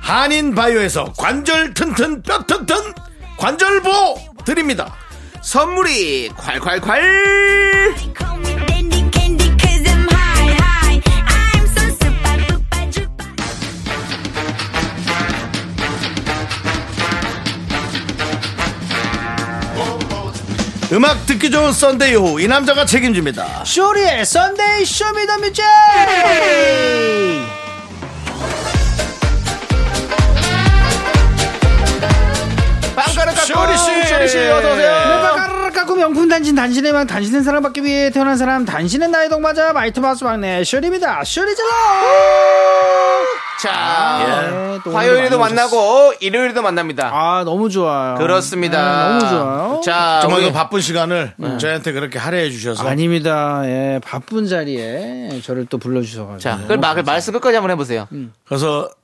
S1: 한인 바이오에서 관절 튼튼 뼈 튼튼 관절보 드립니다.
S2: 선물이 콸콸콸!
S1: 음악 듣기 좋은 썬데이 후 이 남자가 책임집니다.
S5: 쇼리의
S2: Sunday Show Me the Music
S1: 쇼리 씨.
S2: 쇼리 씨 어서 오세요.
S5: 까르르 깎고 명품 단신 단신의 방 단신은 사랑받기 위해 태어난 사람 단신은 나의 동반자 마이티마우스 막내 쇼리입니다. 쇼리 질러
S2: 자,
S5: 네, 또
S2: 화요일에도
S5: 오늘 많이
S2: 만나고 일요일에도 만납니다.
S5: 아 너무 좋아요.
S2: 그렇습니다.
S5: 네, 너무 좋아요.
S2: 자,
S1: 정말
S2: 우리
S1: 그 바쁜 시간을 저희한테 그렇게 할애해 주셔서.
S5: 아닙니다. 예 바쁜 자리에 저를 또 불러주셔가지고.
S2: 자, 그 말, 말씀 끝까지 한번 해보세요.
S1: 그래서 홍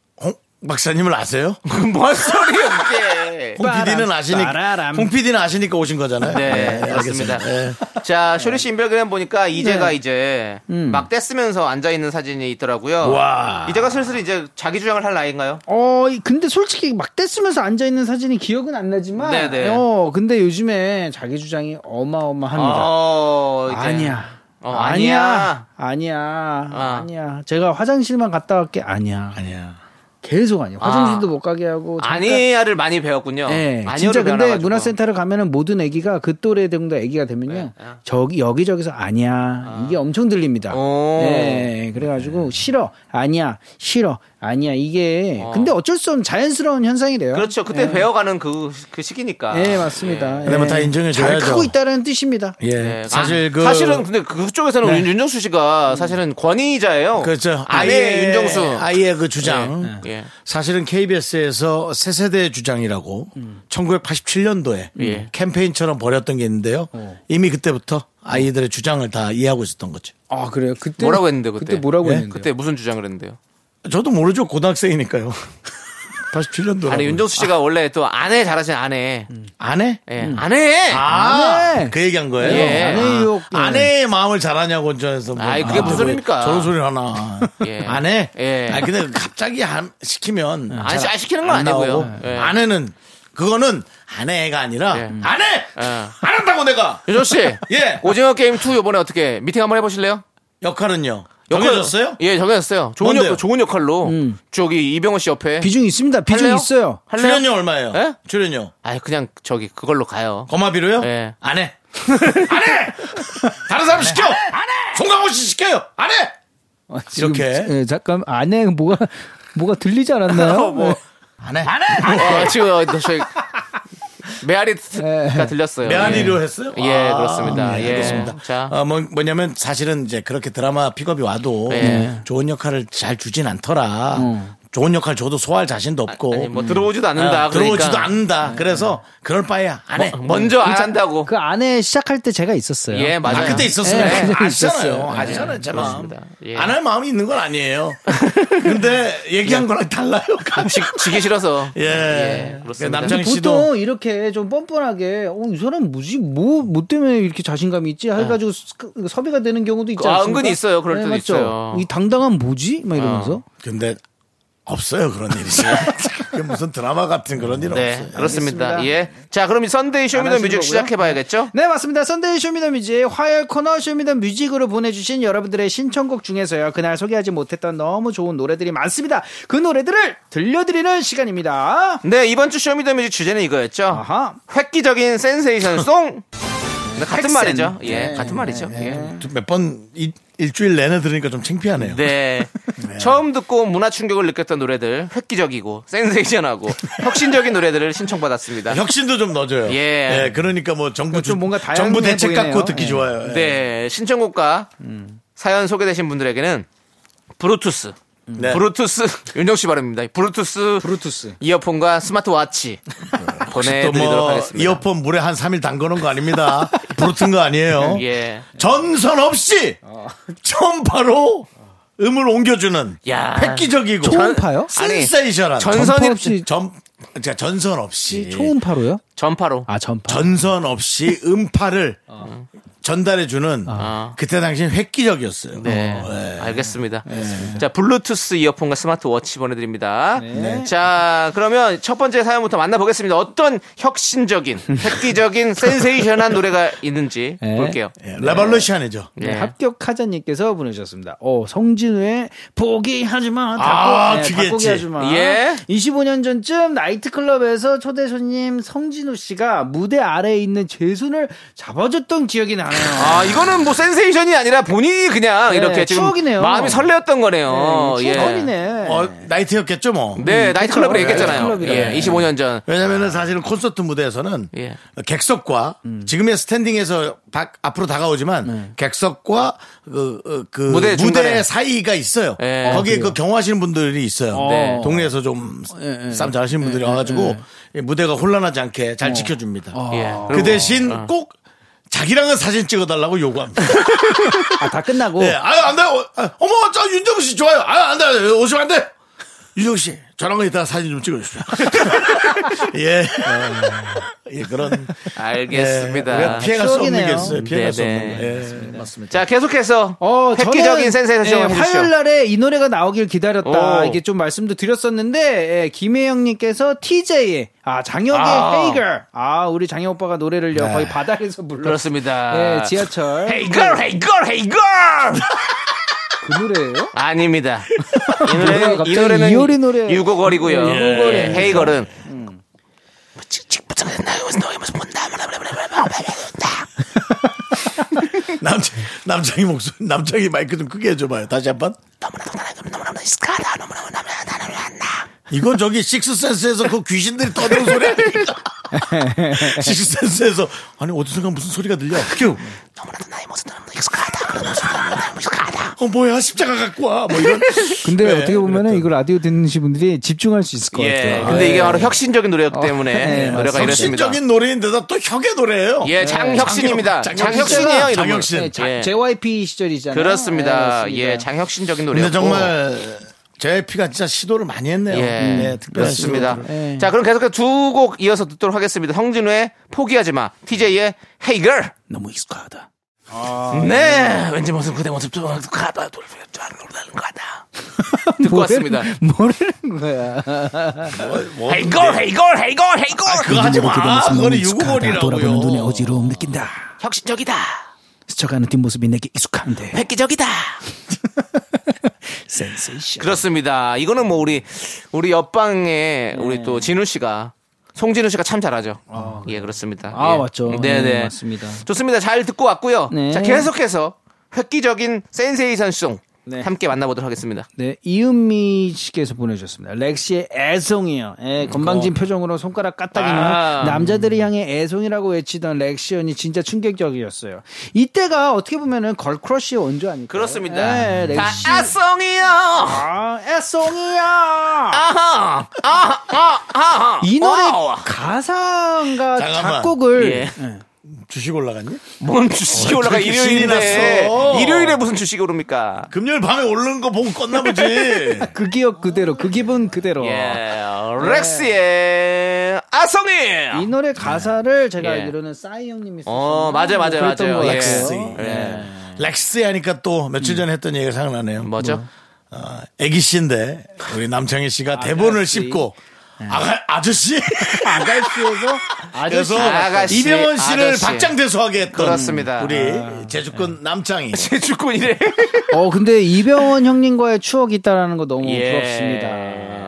S1: 박사님을 아세요?
S2: 뭔 소리야, 그게.
S1: 홍 PD는 아시니까. 홍 PD는 아시니까 오신 거잖아요.
S2: 네,
S1: 알겠습니다.
S2: 그렇습니다.
S1: 예.
S2: 자, 쇼리 씨 인별그램 보니까 이제가
S5: 네.
S2: 이제
S5: 음.
S2: 막 떼쓰면서 앉아 있는 사진이 있더라고요.
S1: 와.
S2: 이제가 슬슬 이제 자기 주장을 할 나이인가요?
S5: 어, 이- 근데 솔직히 막 떼쓰면서 앉아 있는 사진이 기억은 안 나지만,
S2: 네네.
S5: 어, 근데 요즘에 자기 주장이 어마어마합니다.
S2: 어, 이제.
S5: 아니야.
S2: 어,
S5: 아니야.
S2: 아니야.
S5: 아니야.
S2: 아.
S5: 아니야. 제가 화장실만 갔다 갈게. 아니야.
S1: 아니야.
S5: 계속 아니야. 화장실도 못 가게 하고. 잠깐-
S2: 아니야를 많이 배웠군요.
S5: 네, 진짜 근데
S2: 배워놔가지고.
S5: 문화센터를 가면은 모든 애기가 그 또래 정도 애기가 되면요.
S2: 네.
S5: 저기 여기저기서 아니야. 이게 엄청 들립니다.
S2: 오.
S5: 네, 그래가지고 싫어. 아니야. 싫어. 아니야. 이게 근데 어쩔 수 없는 자연스러운 현상이래요.
S2: 그렇죠. 그때
S5: 네.
S2: 배워가는 그, 그 시기니까.
S5: 네, 맞습니다.
S1: 근데 뭐다
S5: 예.
S1: 인정해줘야죠.
S5: 잘 크고 있다는 뜻입니다.
S1: 예.
S2: 네.
S1: 사실
S2: 아,
S1: 그
S2: 사실은 근데 그쪽에서는
S1: 네.
S2: 윤정수 씨가 사실은 권위자예요.
S1: 그렇죠.
S2: 아내
S1: 아이의-
S2: 윤정수.
S1: 아이의 그 주장.
S2: 예.
S1: 사실은 KBS에서 새 세대 주장이라고 1987년도에
S2: 예.
S1: 캠페인처럼 벌였던 게 있는데요. 이미 그때부터 아이들의 주장을 다 이해하고 있었던 거죠.
S5: 아 그래요? 그때
S2: 뭐라고 했는데 그때?
S5: 그때 뭐라고
S1: 예?
S5: 했는데?
S2: 그때 무슨 주장을 했는데요?
S1: 저도 모르죠. 고등학생이니까요. 87년도.
S2: 아니 윤정수 씨가 원래 또 아내 잘하시는 아내.
S1: 아내?
S2: 예. 아내.
S1: 아,
S5: 아내!
S1: 그 얘기한 거예요?
S2: 예.
S5: 아내
S1: 아,
S5: 유혹. 예.
S1: 아내의 마음을 잘하냐고 저에서 뭐,
S2: 아이, 그게 무슨
S1: 왜
S2: 소리입니까?
S1: 저런 소리를 하나.
S2: 예.
S1: 아내?
S2: 예.
S1: 아 근데 갑자기 한- 시키면 안잘
S2: 시- 안 시키는
S1: 건안
S2: 아니고요. 예.
S1: 아내는 그거는 아내가 아니라
S2: 예.
S1: 아내
S2: 예.
S1: 안 한다고 내가
S2: 윤정수 씨.
S1: 예.
S2: 오징어 게임 2 요번에 어떻게 미팅 한번 해보실래요?
S1: 역할은요.
S2: 역할-
S1: 정해졌어요?
S2: 예, 정해졌어요. 좋은
S1: 뭔데요?
S2: 역, 좋은 역할로
S5: 음.
S2: 저기 이병헌 씨 옆에.
S5: 비중 있습니다. 비중
S2: 할래요?
S5: 있어요.
S2: 할래요?
S1: 출연료 얼마예요?
S2: 예?
S1: 출연료
S2: 아, 그냥 저기 그걸로 가요.
S1: 거마비로요?
S2: 예.
S1: 안 해. 안 해. 다른 사람 시켜. 안 해. 송강호 씨 시켜요. 안 해.
S5: 아, 지금,
S1: 이렇게.
S5: 예, 잠깐 아내 뭐가 뭐가 들리지 않았나요?
S2: 뭐.
S1: 안 해. 안 해.
S2: 어, 지금 어, 저희 메아리가
S5: 예.
S2: 들렸어요.
S1: 메아리로
S2: 예.
S1: 했어요?
S2: 예,
S1: 아,
S2: 그렇습니다.
S1: 네,
S2: 예.
S1: 알겠습니다.
S2: 자.
S1: 어, 뭐, 뭐냐면 사실은 이제 그렇게 드라마 픽업이 와도
S2: 예.
S1: 좋은 역할을 잘 주진 않더라. 좋은 역할 줘도 소화할 자신도 없고
S2: 아니, 뭐 들어오지도 않는다.
S1: 아, 들어오지도
S2: 그러니까.
S1: 않는다. 그래서 그럴 바에야 안 해.
S2: 뭐, 먼저 안 한다고.
S5: 그 안에 시작할 때 제가 있었어요.
S2: 예, 맞아요.
S1: 아, 그때 있었으면
S5: 네, 그때
S1: 아시잖아요.
S5: 있었어요.
S1: 아시잖아요, 제 마음.
S2: 예.
S1: 안할 마음이 있는 건 아니에요. 근데 얘기한 거랑 달라요.
S2: 지, 지기 싫어서.
S1: 예.
S2: 예, 그렇습니다.
S1: 남창희 씨도
S5: 보통 이렇게 좀 뻔뻔하게 어, 이 사람 뭐지 뭐, 뭐 때문에 이렇게 자신감이 있지 해가지고 스- 그 섭외가 되는 경우도 있지
S2: 아,
S5: 않습니까?
S2: 은근히 있어요. 그럴 때도
S5: 맞죠?
S2: 있어요.
S5: 이 당당한 뭐지? 막 이러면서
S1: 근데 없어요 그런 일이. 그게 무슨 드라마 같은 그런 일은
S2: 네,
S1: 없어요.
S2: 그렇습니다.
S5: 알겠습니다.
S2: 예. 자, 그럼 이 Sunday Show Me the
S5: Music.
S2: 시작해봐야겠죠?
S5: 네 맞습니다 Sunday Show Me the Music 화요일 코너 쇼미더뮤직으로 보내주신 여러분들의 신청곡 중에서요 그날 소개하지 못했던 너무 좋은 노래들이 많습니다 그 노래들을 들려드리는 시간입니다
S2: 네, 이번 주 Show Me the Music 주제는 이거였죠.
S5: 아하
S2: 획기적인 센세이션 song. 네, 같은. 말이죠. 예,
S5: 네,
S2: 같은 말이죠. 예.
S1: 몇번 일주일 내내 들으니까 좀 창피하네요.
S2: 네. 처음 듣고 문화 충격을 느꼈던 노래들, 획기적이고, 센세이션하고, 혁신적인 노래들을 신청받았습니다.
S1: 혁신도 좀 넣어줘요.
S2: 예.
S1: 그러니까 뭐 정부
S5: 좀 뭔가 다양해
S1: 정부 대책
S5: 보이네요.
S1: 갖고 듣기
S5: 예.
S1: 좋아요. 예.
S2: 네, 신청곡과 사연 소개되신 분들에게는 브루투스.
S1: 네.
S2: 브루투스, 윤정 씨 발음입니다. 브루투스.
S5: 브루투스
S2: 이어폰과 스마트워치
S1: 또
S2: 보내드리도록
S1: 뭐
S2: 하겠습니다.
S1: 이어폰 물에 한 3일 담궈놓은 거 아닙니다. 부르튼 거 아니에요.
S2: 예.
S1: 전선 없이 초음파로 음을 옮겨주는
S2: 야.
S1: 획기적이고
S5: 초음파요?
S1: 센세이션한
S5: 전파 없이
S1: 전 자, 전선 없이
S5: 초음파로요?
S2: 전파로.
S5: 아 전파
S1: 전선 없이 음파를 전달해주는
S2: 아.
S1: 그때 당시엔 획기적이었어요.
S2: 네,
S1: 어, 예.
S2: 알겠습니다. 자, 블루투스 이어폰과 스마트워치 보내드립니다. 자, 그러면 첫 번째 사연부터 만나보겠습니다. 어떤 혁신적인, 획기적인, 센세이션한 노래가 있는지
S5: 네.
S2: 볼게요.
S1: 예, revolution이죠.
S5: 네,
S2: 네.
S5: 합격하자님께서 보내주셨습니다. 어, 성진우의 포기하지 마.
S1: 아,
S5: 다,
S1: 그게
S5: 포기
S1: 있지.
S5: 하지 마.
S2: 예.
S5: 25년 전쯤 나이트클럽에서 초대 손님 성진우 씨가 무대 아래에 있는 제 손을 잡아줬던 기억이 나네요.
S2: 아, 이거는 뭐 센세이션이 아니라 본인이 그냥
S5: 네,
S2: 이렇게 지금
S5: 추억이네요.
S2: 마음이 설레었던 거네요.
S5: 네,
S2: 예.
S5: 추억이네.
S1: 어, 나이트였겠죠, 뭐.
S2: 네, 나이트클럽으로
S5: 그쵸.
S2: 얘기했잖아요. 예, 25년 전.
S1: 왜냐면은 사실은 콘서트 무대에서는
S2: 예.
S1: 객석과 지금의 스탠딩에서 박- 앞으로 다가오지만
S5: 네.
S1: 객석과 그, 어, 그
S2: 무대
S1: 무대. 사이가 있어요.
S2: 예.
S1: 거기에 그 경호하시는 분들이 있어요.
S2: 네.
S1: 동네에서 좀 싸움 잘하시는 분들이 와가지고 이 무대가 혼란하지 않게 잘 지켜줍니다.
S2: 예.
S1: 그 대신 꼭 자기랑은 사진 찍어달라고 요구합니다.
S5: 아, 다 끝나고.
S1: 네, 아유, 안 돼요. 어, 어머, 저 윤정수 씨 좋아요. 아유, 안 돼요. 오시면 안 돼. 윤정수 씨, 저랑은 이따가 사진 좀 찍어주십시오. 예. 예, 그런.
S2: 알겠습니다.
S1: 예, 피해갈 수 없는 게
S5: 추억이네요.
S1: 있어요. 피해갈 수
S2: 네,
S1: 없는 거. 예, 맞습니다.
S2: 자, 계속해서
S5: 어,
S2: 획기적인
S5: 저는,
S2: 센세이션
S5: 예,
S2: 을 해주시죠.
S5: 화요일 날에 이 노래가 나오길 기다렸다.
S2: 오.
S5: 이게 좀 말씀도 드렸었는데, 예, 김혜영님께서 TJ의, 아, 장혁의
S2: 아.
S5: 헤이걸. 아, 우리 장혁 오빠가 노래를요,
S1: 네.
S5: 거의 바닥에서 불러.
S2: 그렇습니다.
S5: 예, 지하철.
S2: Hey girl, hey girl, hey girl!
S5: 그 노래예요
S2: 아닙니다. 이 노래는, 이 노래는
S5: 이효리 노래.
S2: 유고걸이고요.
S5: 네, 유고걸이.
S2: 예, 헤이걸은
S1: 남자, 남창이 목소리, 남창이 마이크 좀 크게 해줘봐요. 다시 한 번. 이건 저기 식스센스에서 그 귀신들이 떠드는 소리 아닙니까? 식스센스에서 아니 어디선가 무슨 소리가 들려? 큐. 어 뭐야 십자가 갖고 와. 뭐 이런.
S5: 근데
S1: 네,
S5: 어떻게 보면은
S1: 그랬던.
S5: 이거 라디오 듣는 분들이 집중할 수 있을 것
S2: 예.
S5: 같아요.
S2: 근데 이게 바로 혁신적인 노래였기
S5: 어,
S2: 때문에
S5: 네,
S2: 노래가 이랬습니다.
S1: 혁신적인 노래인데다 또 혁의 노래예요.
S2: 예, 장혁신입니다.
S1: 장혁-
S2: 이름은.
S1: 장혁신.
S5: 네, 자-
S2: 예.
S5: JYP 시절이잖아요.
S2: 그렇습니다.
S5: 네.
S2: 예, 장혁신적인 노래였고.
S1: 근데 정말 JYP가 진짜 시도를 많이 했네요.
S2: 예,
S1: 네. 시도를.
S5: 예.
S2: 자, 그럼 계속해서 두 곡 이어서 듣도록 하겠습니다. 성진우의 포기하지 마, TJ의 Hey Girl.
S5: 너무 익숙하다.
S2: 네, 왠지 모습 그대 모습 좀 가다 돌는 거다. 듣고 왔습니다.
S5: 뭐라는 거야.
S1: 뭐,
S2: Hey Girl, Hey Girl, Hey Girl, Hey Girl.
S1: 그거 하지 마. 그거는 유구몰이라고요.
S5: 어지러움 느낀다.
S2: 혁신적이다.
S5: 스쳐가는 뒷모습이 내게 익숙한데.
S2: 획기적이다.
S5: 센세이션.
S2: 그렇습니다. 이거는 뭐 우리 우리 옆방에 우리 또 진우 씨가 송진우 씨가 참 잘하죠. 예, 그렇습니다.
S5: 아,
S2: 예.
S5: 맞죠.
S2: 네,
S5: 네,
S2: 네.
S5: 맞습니다.
S2: 좋습니다. 잘 듣고 왔고요.
S5: 네.
S2: 자, 계속해서 획기적인 센세이션 song
S5: 네.
S2: 함께 만나보도록 하겠습니다.
S5: 네, 이은미 씨께서 보내주셨습니다. 렉시의 애송이요. 예, 건방진 표정으로 손가락 까딱이는
S2: 아.
S5: 남자들을 향해 애송이라고 외치던 렉시 언니 진짜 충격적이었어요. 이때가 어떻게 보면은 girl crush의 원조 아닐까요?
S2: 그렇습니다.
S5: 예,
S2: 다
S5: 렉시.
S2: 애송이요.
S5: 아, 애송이야!
S2: 아하, 아하, 아하.
S5: 이 노래. 가사가. 작곡을
S2: 예.
S5: 예.
S1: 주식 올라갔니?
S2: 뭔 주식이
S1: 어,
S2: 올라가
S1: 신이
S2: 일요일인데
S1: 났어.
S2: 일요일에 무슨 주식이 오릅니까?
S1: 금요일 밤에 오르는 거 보고 껐나 보지.
S5: 그 기억 그대로, 그 기분 그대로.
S2: 예, 렉시의 애송이.
S5: 이 노래 가사를 제가
S2: 예.
S5: 알기로는 싸이 형님이
S2: 어, 맞아요, 맞아요,
S5: 그랬던
S2: 맞아요.
S5: 것
S2: 예.
S1: 렉스.
S5: 같아요.
S2: 예.
S1: 렉스 하니까 또 며칠 전에 했던 얘기가 생각나네요.
S2: 뭐죠?
S1: 어, 애기 씨인데 우리 남창희 씨가 대본을
S5: 아가씨.
S1: 씹고 아가, 아저씨?
S5: 아가씨에서 아저씨.
S1: 그래서
S2: 아가씨,
S1: 이병헌 씨를
S2: 아저씨.
S1: 박장대소하게 했던
S2: 그렇습니다.
S1: 우리 재주꾼 남창희.
S2: 재주꾼이래.
S5: 어 근데 이병헌 형님과의 추억이 있다라는 거 너무
S2: 예.
S5: 부럽습니다.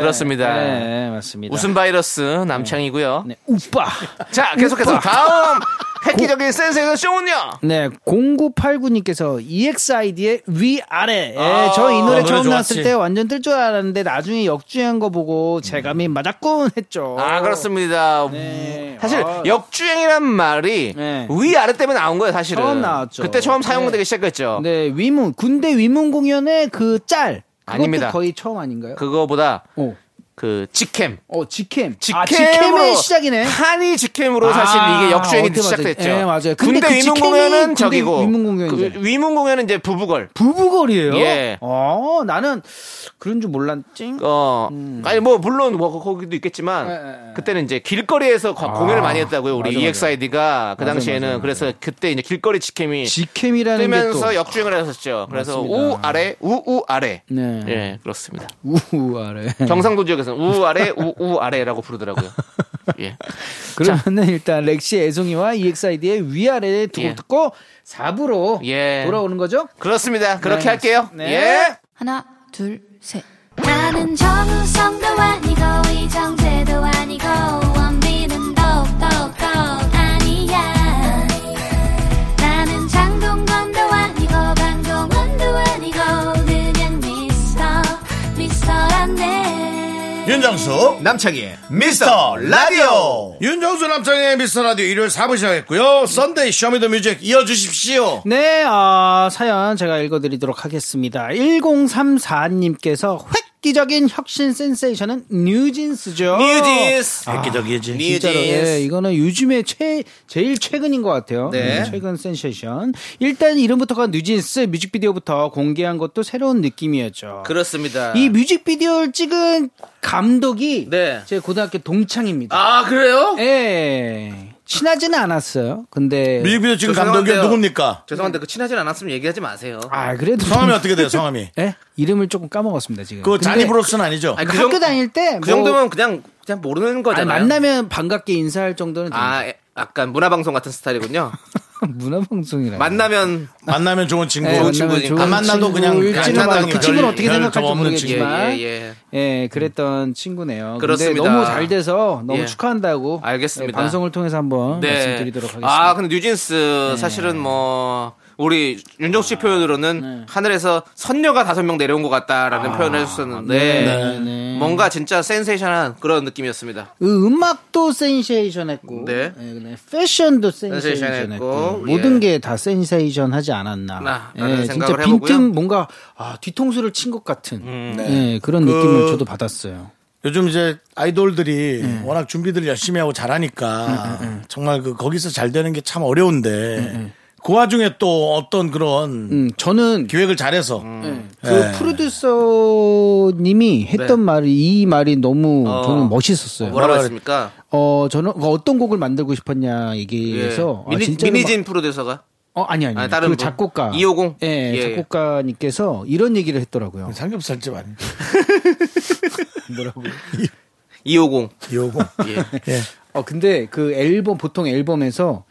S2: 어, 그렇습니다.
S5: 네, 맞습니다.
S2: 웃음 바이러스 남창이고요.
S5: 네, 오빠.
S2: 자, 계속해서 다음 획기적인 센스에서 쇼는요.
S5: 네, 0989님께서 EXID의 위아래. 예,
S2: 아,
S5: 저이 노래
S1: 노래
S5: 처음
S1: 좋았지.
S5: 나왔을 때 완전 뜰 줄 알았는데 나중에 역주행한 거 보고 재감이 맞았군 했죠.
S2: 아, 그렇습니다.
S5: 네.
S2: 사실
S5: 아.
S2: 역주행이란 말이
S5: 네.
S2: 위아래 때문에 나온 거예요, 사실은.
S5: 처음 나왔죠.
S2: 그때 처음 사용되기
S5: 네.
S2: 시작했죠.
S5: 네, 위문 군대 위문 공연의 그 짤.
S2: 아닙니다.
S5: 거의 처음 아닌가요?
S2: 그거보다
S5: 어.
S2: 그 직캠.
S5: 어, 직캠.
S2: 직캠으로
S5: 아, 직캠의 시작이네.
S2: 한이 직캠으로 사실
S5: 아,
S2: 이게 역주행이
S5: 맞아요.
S2: 시작됐죠.
S5: 예, 맞아요. 근데
S2: 군대
S5: 그
S2: 위문 공연은 저기고
S5: 위문 공연이죠.
S2: 그 위문 공연은 이제 부부걸.
S5: 부부거리예요?
S2: 예.
S5: 어, 나는 그런 줄 몰랐지.
S2: 어, 아니 뭐 물론 뭐 거기도 있겠지만
S5: 예, 예, 예.
S2: 그때는 이제 길거리에서 거- 공연을 많이 했다고요. 우리
S5: 맞아.
S2: EXID가 그 당시에는
S5: 맞아, 맞아.
S2: 그래서 그때 이제 길거리 직캠이
S5: 직캠이라는 게
S2: 뜨면서
S5: 또
S2: 역주행을 했었죠. 그래서
S5: 맞습니다.
S2: 우 아래 우우 아래.
S5: 네.
S2: 예, 그렇습니다.
S5: 우우 아래.
S2: 경상도 지역에서 는우 아래 우우 아래라고 부르더라고요. 예.
S5: 그러면은 일단 렉시 애송이와 EXID의 위아래 두곡
S2: 예.
S5: 듣고 4부로
S2: 예.
S5: 돌아오는 거죠?
S2: 그렇습니다. 그렇게
S5: 네.
S2: 할게요.
S5: 네.
S2: 예.
S3: 하나, 둘, 셋. 나는 정우성도 아니고, 이정재도 아니고,
S1: 윤정수
S2: 남창희의
S1: 미스터 라디오. 윤정수 남창희의 미스터 라디오 일요일 4부 시작했고요. Sunday Show Me the Music 이어주십시오.
S5: 네, 아, 사연 제가 읽어드리도록 하겠습니다. 1034님께서 획기적인 혁신 센세이션은 뉴진스죠.
S2: 뉴진스.
S1: 획기적이지
S5: 진짜로,
S2: 뉴진스.
S5: 예, 이거는 요즘에 최, 제일 최근인 것 같아요.
S2: 네.
S5: 음, 최근 센세이션. 일단 이름부터가 뉴진스, 뮤직비디오부터 공개한 것도 새로운 느낌이었죠.
S2: 그렇습니다.
S5: 이 뮤직비디오를 찍은 감독이
S2: 네.
S5: 제 고등학교 동창입니다.
S2: 아, 그래요?
S5: 예. 친하지는 않았어요. 근데
S1: 뮤직비디오 지금
S2: 저
S1: 감독이
S2: 죄송한데요.
S1: 누굽니까
S2: 죄송한데 그 친하진 않았으면 얘기하지 마세요.
S5: 아 그래도
S1: 성함이
S5: 좀-
S1: 어떻게 돼요 성함이
S5: 예? 이름을 조금 까먹었습니다 지금.
S1: 그
S5: 근데
S1: 자니 브로스는 아니죠
S2: 아니, 그그
S5: 학교
S2: 정-
S5: 다닐 때
S2: 그
S5: 뭐-
S2: 정도면 그냥 그냥 모르는
S5: 아니,
S2: 거잖아요.
S5: 만나면 반갑게 인사할 정도는
S2: 아, 에- 약간 문화방송 같은 스타일이군요.
S5: 문화방송이라.
S2: 만나면
S1: 만나면 좋은 친구
S5: 네,
S2: 좋은.
S5: 좋은
S1: 안 만나도 그냥
S5: 일지는 그
S1: 별-
S5: 친구는 어떻게
S1: 별
S5: 생각할지 모르겠지만
S2: 예, 예,
S5: 예, 그랬던 친구네요.
S2: 그렇습니다.
S5: 근데 너무 잘 돼서 너무
S2: 예.
S5: 축하한다고
S2: 알겠습니다.
S5: 예, 방송을 통해서 한번
S2: 네.
S5: 말씀드리도록 하겠습니다.
S2: 아, 근데 뉴진스 사실은 뭐 우리 윤정 씨 표현으로는
S5: 네.
S2: 하늘에서 선녀가 다섯 명 내려온 것 같다라는 표현을 해주셨는데
S5: 네, 네.
S2: 뭔가 진짜 센세이션한 그런 느낌이었습니다.
S5: 그 음악도 센세이션했고,
S2: 네.
S5: 예, 그다음에 패션도
S2: 센세이션했고, 예.
S5: 모든 게 다 센세이션하지 않았나.
S2: 아,
S5: 예, 진짜 빈틈.
S2: 음.
S5: 뭔가 아, 뒤통수를 친 것 같은 예, 그런 느낌을 저도 받았어요.
S1: 요즘 이제 아이돌들이
S5: 네.
S1: 워낙 준비들 열심히 하고 잘하니까 정말 그 거기서 잘 되는 게 참 어려운데 그 와중에 또 어떤 그런
S5: 음, 저는
S1: 기획을 잘해서
S5: 그
S1: 네.
S5: 프로듀서님이 했던 말이 이 말이 너무
S2: 어.
S5: 저는 멋있었어요.
S2: 뭐라고
S1: 뭐라
S2: 했습니까?
S5: 어 저는 어떤 곡을 만들고 싶었냐 얘기해서
S2: 예.
S5: 아,
S2: 미니, 미니진 프로듀서가
S5: 막- 어 아니 아니
S2: 아니, 다른
S5: 그
S2: 분.
S5: 작곡가
S2: 250?
S5: 예,
S2: 예, 예.
S5: 작곡가님께서 이런 얘기를 했더라고요.
S1: 삼겹살집 아니
S5: 뭐라고?
S2: 250.
S1: 이오고
S2: 예.
S1: 예.
S5: 어 근데 그 앨범 보통 앨범에서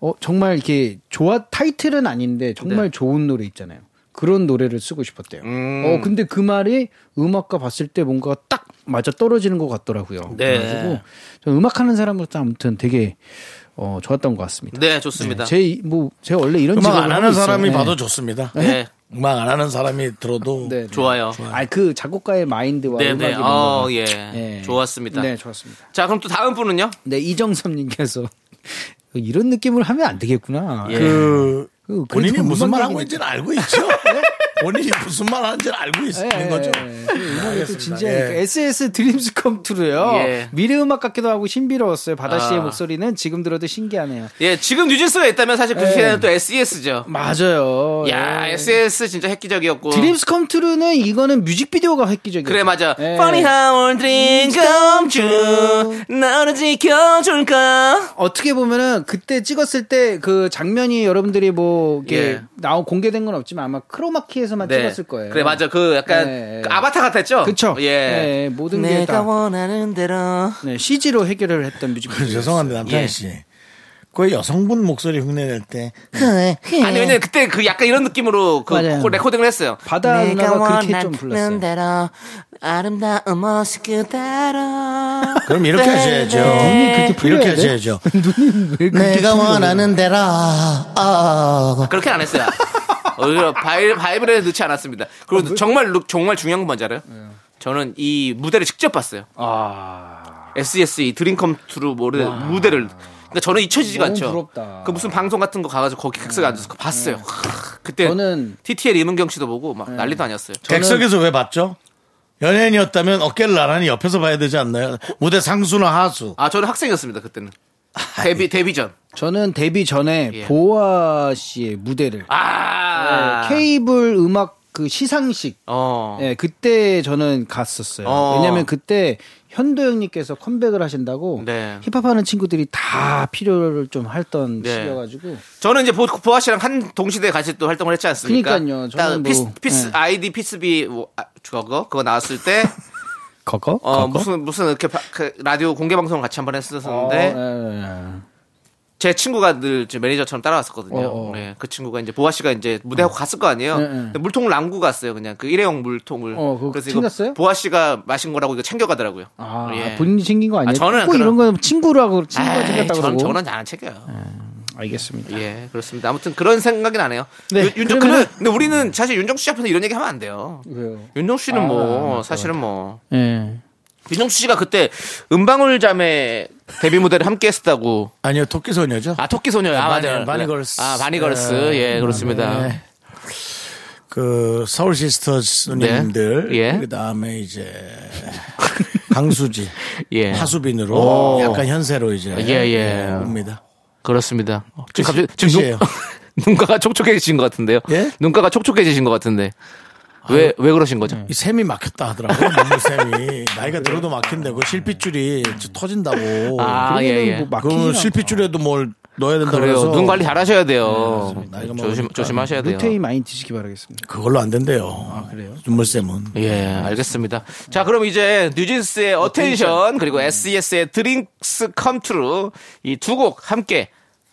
S5: 어 정말 이렇게 좋아 타이틀은 아닌데 정말
S2: 네.
S5: 좋은 노래 있잖아요. 그런 노래를 쓰고 싶었대요.
S2: 음.
S5: 어 근데 그 말이 음악과 봤을 때 뭔가 딱 맞아 떨어지는 것 같더라고요.
S2: 네.
S5: 그래가지고 저 음악하는 사람으로서 아무튼 되게 어 좋았던 것 같습니다.
S2: 네, 좋습니다.
S5: 제뭐 제 원래 이런
S1: 음악 안 하는. 사람이
S5: 네.
S1: 봐도 좋습니다.
S2: 네.
S1: 음악 안 하는 사람이 들어도
S5: 네, 네.
S2: 좋아요.
S5: 아, 그 작곡가의 마인드와
S2: 네,
S5: 음악이
S2: 네.
S5: 뭔가.
S2: 어, 예.
S5: 예.
S2: 좋았습니다.
S5: 네, 좋았습니다.
S2: 자, 그럼 또 다음 분은요?
S5: 네, 이정섭님께서 이런 느낌을 하면 안 되겠구나.
S2: 예.
S1: 그
S5: 그,
S1: 본인이 무슨 말 하고 있는지는 알고 있죠. 본인이 무슨 말 하는지는 알고 있,
S5: 예,
S1: 는 거죠.
S5: 예, 예. 그 음악이 또
S1: 알겠습니다.
S5: 진짜
S1: 예.
S5: SS 드림스 컴투로요.
S2: 예.
S5: 미래 음악 같기도 하고 신비로웠어요. 바다 씨의
S2: 아.
S5: 목소리는 지금 들어도 신기하네요.
S2: 예, 지금 뉴진스가 있다면 사실 그
S5: 예.
S2: 시대는 또 SES죠.
S5: 맞아요.
S2: 야,
S5: 예.
S2: SES 진짜 획기적이었고.
S5: Dreams Come True는 이거는 뮤직비디오가 획기적이에요.
S2: 그래 맞아.
S5: 예.
S2: Funny how our dreams come true. 나를 지켜줄까?
S5: 어떻게 보면은 그때 찍었을 때 그 장면이 여러분들이 뭐 이게
S2: 예.
S5: 나온 공개된 건 없지만 아마 크로마키에서만 찍었을 거예요.
S2: 그래 맞아. 그 약간
S5: 예, 예.
S2: 그 아바타 같았죠.
S5: 그쵸.
S2: 예.
S5: 예, 모든 게
S2: 내가
S5: 다.
S2: 원하는 대로.
S5: 네, CG로 해결을 했던 뮤직비디오.
S1: 그 죄송한데 남창희
S2: 예.
S1: 씨. 그 여성분 목소리 흉내낼 때
S2: 아니 왜냐면 그때 그 약간 이런 느낌으로 그
S5: 맞아요.
S2: 레코딩을 했어요.
S5: 바다 누나가 그렇게 좀 불렀어요.
S2: 대로 아름다운 모습 그대로.
S1: 그럼 이렇게 하셔야죠.
S5: 눈이 그렇게 풀려야
S1: 이렇게
S5: 돼?
S1: 하셔야죠.
S5: 눈이 왜 그렇게
S1: 내가? 원하는 대로 아.
S2: 그렇게 안 했어요. 오히려 바이, vibe를 넣지 않았습니다. 그리고 정말 정말 중요한 건 뭔지 알아요? 저는 이 무대를 직접 봤어요.
S5: 아,
S2: SES 이 Dreams Come True 무대, 무대를. 그러니까 저는 잊혀지지가 않죠.
S5: 부럽다.
S2: 그 무슨 방송 같은 거 가가지고 거기 객석에 앉아서 그거 봤어요. 하, 그때
S5: 저는
S2: TTL 임은경 씨도 보고 막 난리도 아니었어요.
S1: 객석에서 왜 봤죠? 연예인이었다면 어깨를 나란히 옆에서 봐야 되지 않나요? 무대 상수나 하수.
S2: 아 저는 학생이었습니다 그때는. 데뷔 데뷔 전.
S5: 저는 데뷔 전에
S2: 예.
S5: 보아 씨의 무대를
S2: 아.
S5: 네, 케이블 음악 그 시상식
S2: 어.
S5: 예, 그때 저는 갔었어요.
S2: 어.
S5: 왜냐면 그때 현도 형님께서 컴백을 하신다고
S2: 네.
S5: 힙합하는 친구들이 다 필요를 좀 했던
S2: 네.
S5: 시기여가지고
S2: 저는 이제 보, 보아 씨랑 한 동시대에 같이 또 활동을 했지 않습니까?
S5: 그러니까요.
S2: 딱
S5: 저는
S2: Peace,
S5: 뭐,
S2: Peace
S5: 네.
S2: ID Peace B 뭐, 아, 그거 그거 나왔을 때
S5: 거거
S2: 어, 무슨 무슨 이렇게 바- 그 라디오 공개 방송을 같이 한번 했었는데
S5: 어,
S2: 제 친구가 늘 매니저처럼 따라왔었거든요.
S5: 어, 어.
S2: 네, 그 친구가 이제 보아 씨가 이제 무대하고 갔을 거 아니에요.
S5: 네, 네.
S2: 물통을 안고 갔어요. 그냥 그 일회용 물통을.
S5: 어,
S2: 그래서
S5: 챙겼어요?
S2: 보아 씨가 마신 거라고 이거 챙겨가더라고요.
S5: 아,
S2: 예.
S5: 본인이 챙긴 거 아니에요?
S2: 아, 저는
S5: 꼭
S2: 그런-
S5: 이런 건 친구라고 친구가
S2: 아이,
S5: 챙겼다
S2: 전,
S5: 그러고.
S2: 저는 안 챙겨요.
S5: 알겠습니다.
S2: 예, 그렇습니다. 아무튼 그런 생각이 나네요.
S5: 네,
S2: 윤- 윤정,
S5: 그러면은-
S2: 근데, 근데 우리는 사실 윤정수 씨 앞에서 이런 얘기 하면 안 돼요.
S5: 왜요?
S2: 윤정수 씨는
S5: 아,
S2: 뭐,
S5: 맞다,
S2: 사실은 뭐.
S5: 예.
S2: 윤정수 씨가 그때 은방울 자매 데뷔 무대를 함께 했다고.
S1: 아니요, 토끼 소녀죠.
S2: 아, 토끼 소녀요. 아,
S1: 바니-
S2: 맞아요.
S1: 바니걸스.
S2: 아, 바니걸스.
S1: 네.
S2: 예, 그렇습니다.
S1: 네. 그 서울 시스터스님들
S2: 네. 예.
S1: 그다음에 이제 강수지
S2: 예.
S1: 하수빈으로
S2: 오.
S1: 약간 현세로 이제
S2: 예, 예.
S1: 옵니다.
S2: 그렇습니다. 지금
S1: 끝이-
S2: 갑자기 지금. 눈, 눈가가 촉촉해지신 것 같은데요.
S1: 예?
S2: 눈가가 촉촉해지신 것 같은데. 왜, 왜 그러신 거죠?
S1: 이 샘이 막혔다 하더라고요. 눈물샘이 나이가 들어도 막힌다고 실핏줄이 진짜 터진다고.
S2: 아, 예, 예.
S5: 뭐
S1: 그 실핏줄에도 뭘 넣어야 된다고
S2: 그래요.
S1: 그래서
S2: 눈 관리 잘 하셔야 돼요.
S1: 나이가
S2: 조심. 조심하셔야 돼요.
S5: 루테인 많이 드시기 바라겠습니다.
S1: 그걸로 안 된대요.
S5: 그래요?
S1: 눈물샘은.
S2: 예, 알겠습니다. 자, 그럼 이제 뉴진스의 Attention 그리고 SES의 Dreams Come True 이 두 곡 함께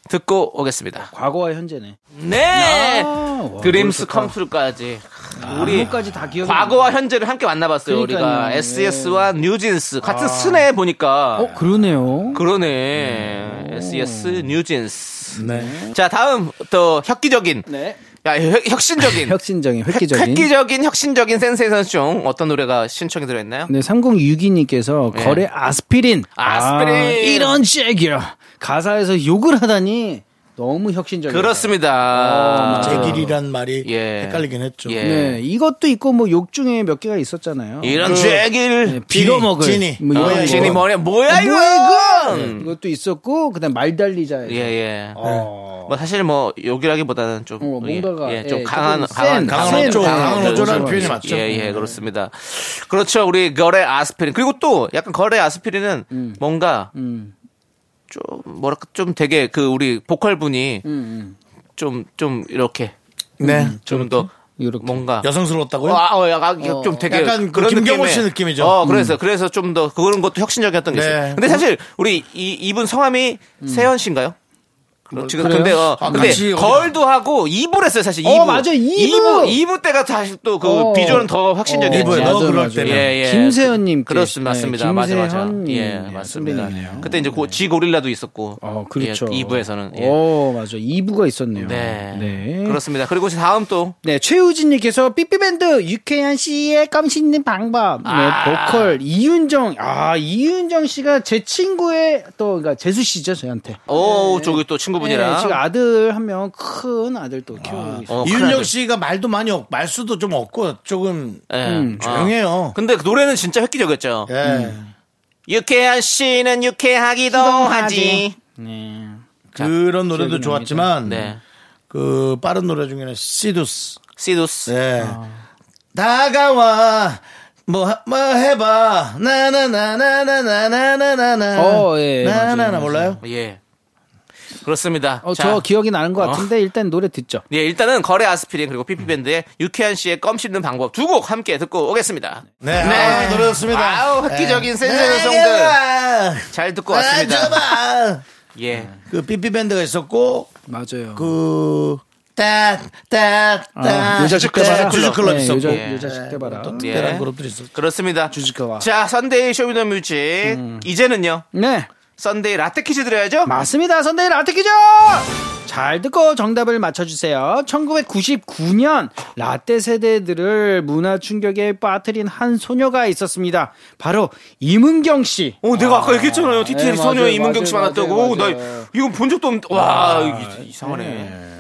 S2: 듣고 오겠습니다.
S5: 과거와 현재네.
S2: 네,
S5: 와,
S2: Dreams
S5: 그렇다.
S2: Come True까지 우리
S5: 까지 다 기억이
S2: 과거와 현재를 함께 만나봤어요. 우리가
S5: 그러니까요.
S2: SES와 뉴진스 같은 스네 보니까
S5: 어, 그러네요.
S2: 그러네. SES 뉴진스.
S1: 네.
S2: 자, 다음 또 혁기적인
S5: 네.
S2: 야, 혁- 혁신적인
S5: 혁신적인, 획기적인.
S2: 획기적인 혁신적인 센세이션 중 어떤 노래가 신청이 들어있나요?
S5: 네, 3062님께서
S2: 예.
S5: 거래 아스피린.
S2: 아스피린.
S5: 아, 이런 잭이야. 가사에서 욕을 하다니 너무 혁신적이에요.
S2: 그렇습니다.
S1: 제길이란 말이
S2: 예.
S1: 헷갈리긴 했죠.
S2: 예.
S5: 네, 이것도 있고 뭐 욕 중에 몇 개가 있었잖아요.
S2: 이런
S1: 그-
S2: 잭일
S5: 네, 빌어먹을.
S1: 진이.
S5: 뭐
S2: 어,
S5: 거.
S2: 진이 뭐냐 뭐야 이거?
S5: 네, 이것도 있었고 그다음 말달리자.
S2: 예, 예.
S5: 어.
S2: 뭐 사실 뭐 욕이라기보다는 좀
S5: 어, 뭔가가,
S2: 예, 예, 좀
S5: 예,
S2: 강한 강한
S5: 센,
S1: 강한
S5: 센,
S1: 어조,
S5: 센.
S1: 강한
S5: 네,
S1: 어조라는
S5: 네,
S1: 표현이
S5: 네.
S1: 맞죠.
S2: 예, 예, 그렇습니다. 그렇죠. 우리 거래 아스피린. 그리고 또 약간 거래 아스피린은 뭔가
S5: 음,
S2: 좀 뭐랄까 좀 되게 그 우리 보컬 분이
S5: 음, 음.
S2: 좀좀 이렇게
S1: 네.
S2: 좀더
S5: 이렇게.
S2: 뭔가
S1: 여성스러웠다고요?
S2: 어, 아, 어, 약간 좀 되게
S1: 약간 그
S2: 그런
S1: 김경호 씨 느낌이죠.
S2: 어, 그래서 그래서 좀 더 그런 것도 혁신적이었던 게
S1: 네.
S2: 있어요. 근데 사실 우리 이 이분 성함이 세현 씨인가요? 지금
S1: 그래요?
S2: 근데 어,
S1: 아,
S2: 근데
S1: 같이
S2: 걸도 하고 2부를 했어요 사실
S5: 어,
S2: 2부.
S5: 맞아, 2부.
S2: 2부 2부 때가 다시 또그
S5: 어.
S2: 비주얼은 더 확신적이었죠.
S1: 이부에
S5: 맞아,
S1: 너 그럴
S5: 맞아.
S1: 때는.
S2: 예, 예.
S5: 김세현 님
S2: 그렇습니다. 맞습니다.
S5: 네,
S2: 맞아 맞아.
S5: 김세현님.
S2: 예,
S5: 네,
S2: 맞습니다.
S5: 선배님이네요.
S2: 그때 이제 고, 지 고릴라도 있었고.
S5: 어, 그렇죠.
S2: 예, 2부에서는. 예.
S5: 오, 맞아. 2부가 있었네요.
S2: 네.
S5: 네.
S2: 그렇습니다. 그리고 다음 또
S5: 네, 최우진 님께서 삐삐밴드 유쾌한 씨의 껌 씹는 방법. 네,
S2: 아.
S5: 보컬 이윤정. 아, 이윤정 씨가 제 친구의 또, 그러니까 재수 씨죠, 저한테.
S2: 오, 저기 또 친구 분이랑
S5: 네, 지금 아들 한 명 큰 아들 또 키우고 있어요.
S2: 어,
S1: 이윤정
S2: 큰아들.
S1: 씨가 말도 많이 없, 말수도 좀 없고 조금
S2: 예.
S5: 음,
S2: 아.
S1: 조용해요.
S2: 근데 그 노래는 진짜 획기적이었죠.
S1: 예.
S2: 유쾌한 씨는 유쾌하기도 하지.
S5: 네.
S1: 그런 노래도
S5: 기억이
S1: 좋았지만
S2: 네.
S1: 그 빠른 노래 중에는 시두스.
S2: 시두스.
S1: 네. 다가와 뭐, 뭐 해봐 나나나나나나나나나나
S5: 어, 예,
S1: 나나나
S5: 맞아요,
S1: 몰라요?
S2: 예. 그렇습니다.
S5: 어,
S2: 자,
S5: 저 기억이 나는 것 같은데 일단 노래 듣죠.
S2: 예, 일단은 거래 아스피린 그리고 피피밴드의 유쾌한 씨의 껌 씹는 방법 두 곡 함께 듣고 오겠습니다.
S1: 네, 아, 노래였습니다.
S2: 아우, 획기적인
S1: 네.
S2: 센세이션송들
S1: 내가
S2: 잘 듣고 왔습니다.
S1: 줘봐.
S2: 예.
S1: 그 삐삐 밴드가 있었고
S5: 맞아요.
S1: 그 딱딱딱
S5: 아, 여자 집대 봐라.
S1: 주주클럽
S5: 네,
S1: 있었고
S5: 여자,
S2: 예.
S5: 여자 집대 봐라.
S1: 또
S2: 예.
S1: 특별한 그룹들이 있었죠.
S2: 그렇습니다.
S5: 주주카와.
S2: 자, Sunday Show Me the Music 이제는요.
S5: 네.
S2: Sunday 라떼 퀴즈 드려야죠.
S5: 맞습니다. Sunday 라떼 퀴즈! 잘 듣고 정답을 맞춰주세요. 1999년 라떼 세대들을 문화 충격에 빠뜨린 한 소녀가 있었습니다. 바로 이문경 씨.
S2: 어, 내가 아 까 얘기했잖아요. TTL
S5: 네,
S2: 소녀
S5: 맞아요,
S2: 이문경 씨
S5: 맞아요,
S2: 만났다고.
S5: 맞아요,
S2: 나. 이건 본 적도 없는데. 와, 이게 이상하네.
S5: 네.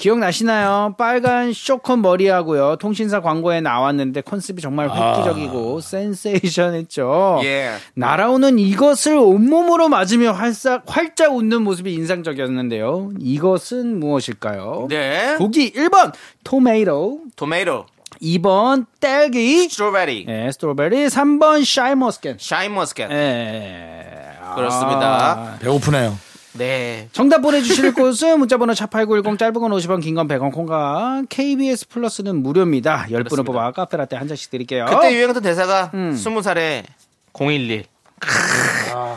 S5: 기억나시나요? 빨간 쇼컨 머리하고요. 통신사 광고에 나왔는데 컨셉이 정말 획기적이고 센세이션했죠.
S2: 예.
S5: 날아오는 이것을 온몸으로 맞으며 활짝, 활짝 웃는 모습이 인상적이었는데요. 이것은 무엇일까요?
S2: 네.
S5: 보기 1번 토메이토,
S2: 토메이토,
S5: 2번 딸기,
S2: strawberry,
S5: 예, strawberry, 3번 샤인머스켓.
S2: 샤인머스켓.
S5: 예.
S2: 그렇습니다.
S5: 아,
S1: 배고프네요.
S2: 네.
S5: 정답 보내주실 곳은 문자번호 샵8910 짧은 건 50원 긴 건 100원 콩과 KBS 플러스는 무료입니다. 10분을
S2: 그렇습니다.
S5: 뽑아 카페라떼 한 잔씩 드릴게요.
S2: 그때 유행했던 대사가
S5: 음.
S2: 20살에 011.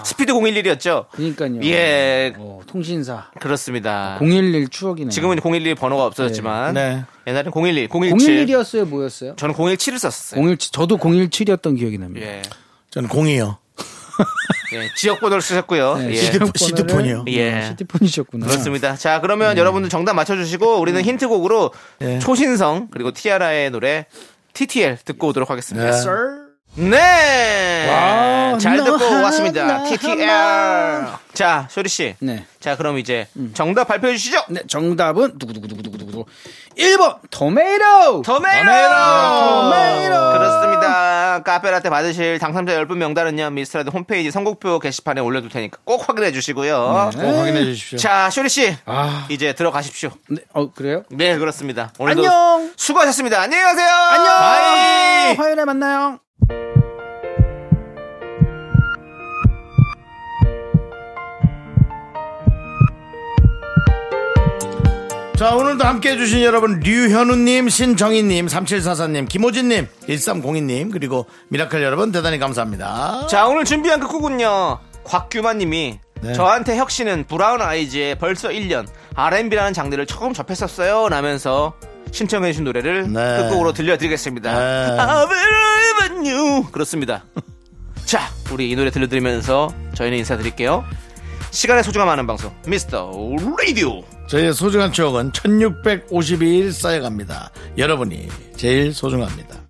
S2: 스피드 011이었죠?
S5: 그러니까요.
S2: 예,
S5: 어, 통신사
S2: 그렇습니다.
S5: 011 추억이네요.
S2: 지금은 011 번호가 없어졌지만
S1: 네.
S2: 옛날엔 011, 017.
S5: 011이었어요, 뭐였어요?
S2: 저는 017을 썼어요.
S5: 017 저도 017이었던 기억이 납니다.
S2: 예.
S1: 저는 공이요.
S2: 예. 지역 번호를 쓰셨고요.
S5: 네,
S2: 예.
S1: 시트- 시트폰이요.
S2: 예.
S5: 시트폰이셨구나.
S2: 그렇습니다. 자, 그러면 여러분들 정답 맞춰주시고 우리는 힌트곡으로
S1: 예.
S2: 초신성 그리고 티아라의 노래 TTL 듣고 오도록 하겠습니다.
S1: 네.
S2: 네.
S5: 와, 잘너
S2: 듣고
S5: 하나,
S2: 왔습니다. TTL. 자, 쇼리 씨.
S5: 네.
S2: 자, 그럼 이제 정답 발표해 주시죠.
S5: 네, 정답은 두구두구두구두구두구 1번 tomato. Tomato! Tomato!
S2: 그렇습니다. 카페라떼 받으실 당첨자 10분 명단은요, 미스터 라디오 홈페이지 선곡표 게시판에 올려 둘 테니까 꼭 확인해 주시고요.
S1: 꼭 확인해 주십시오.
S2: 자, 쇼리 씨.
S5: 아.
S2: 이제 들어가십시오.
S5: 네, 어 그래요?
S2: 네, 그렇습니다. 오늘도
S5: 안녕.
S2: 수고하셨습니다. 안녕히 가세요.
S5: 안녕.
S2: Bye.
S5: 화요일에 만나요.
S1: 자, 오늘도 함께 해주신 여러분, 류현우님, 신정희님, 3744님, 김호진님, 1302님, 그리고 미라클 여러분, 대단히 감사합니다.
S2: 자, 오늘 준비한 끝곡은요. 곽규만 님이
S1: 네.
S2: 저한테 혁신은 브라운 아이즈의 벌써 1년 R&B라는 장르를 처음 접했었어요. 라면서 신청해 주신 노래를
S1: 네.
S2: 끝곡으로 들려드리겠습니다.
S1: 네.
S2: I believe in you. 그렇습니다. 자, 우리 이 노래 들려드리면서 저희는 인사드릴게요. 시간의 소중함 아는 방송 미스터 라디오
S1: 저희의 소중한 추억은 1652일 쌓여갑니다. 여러분이 제일 소중합니다.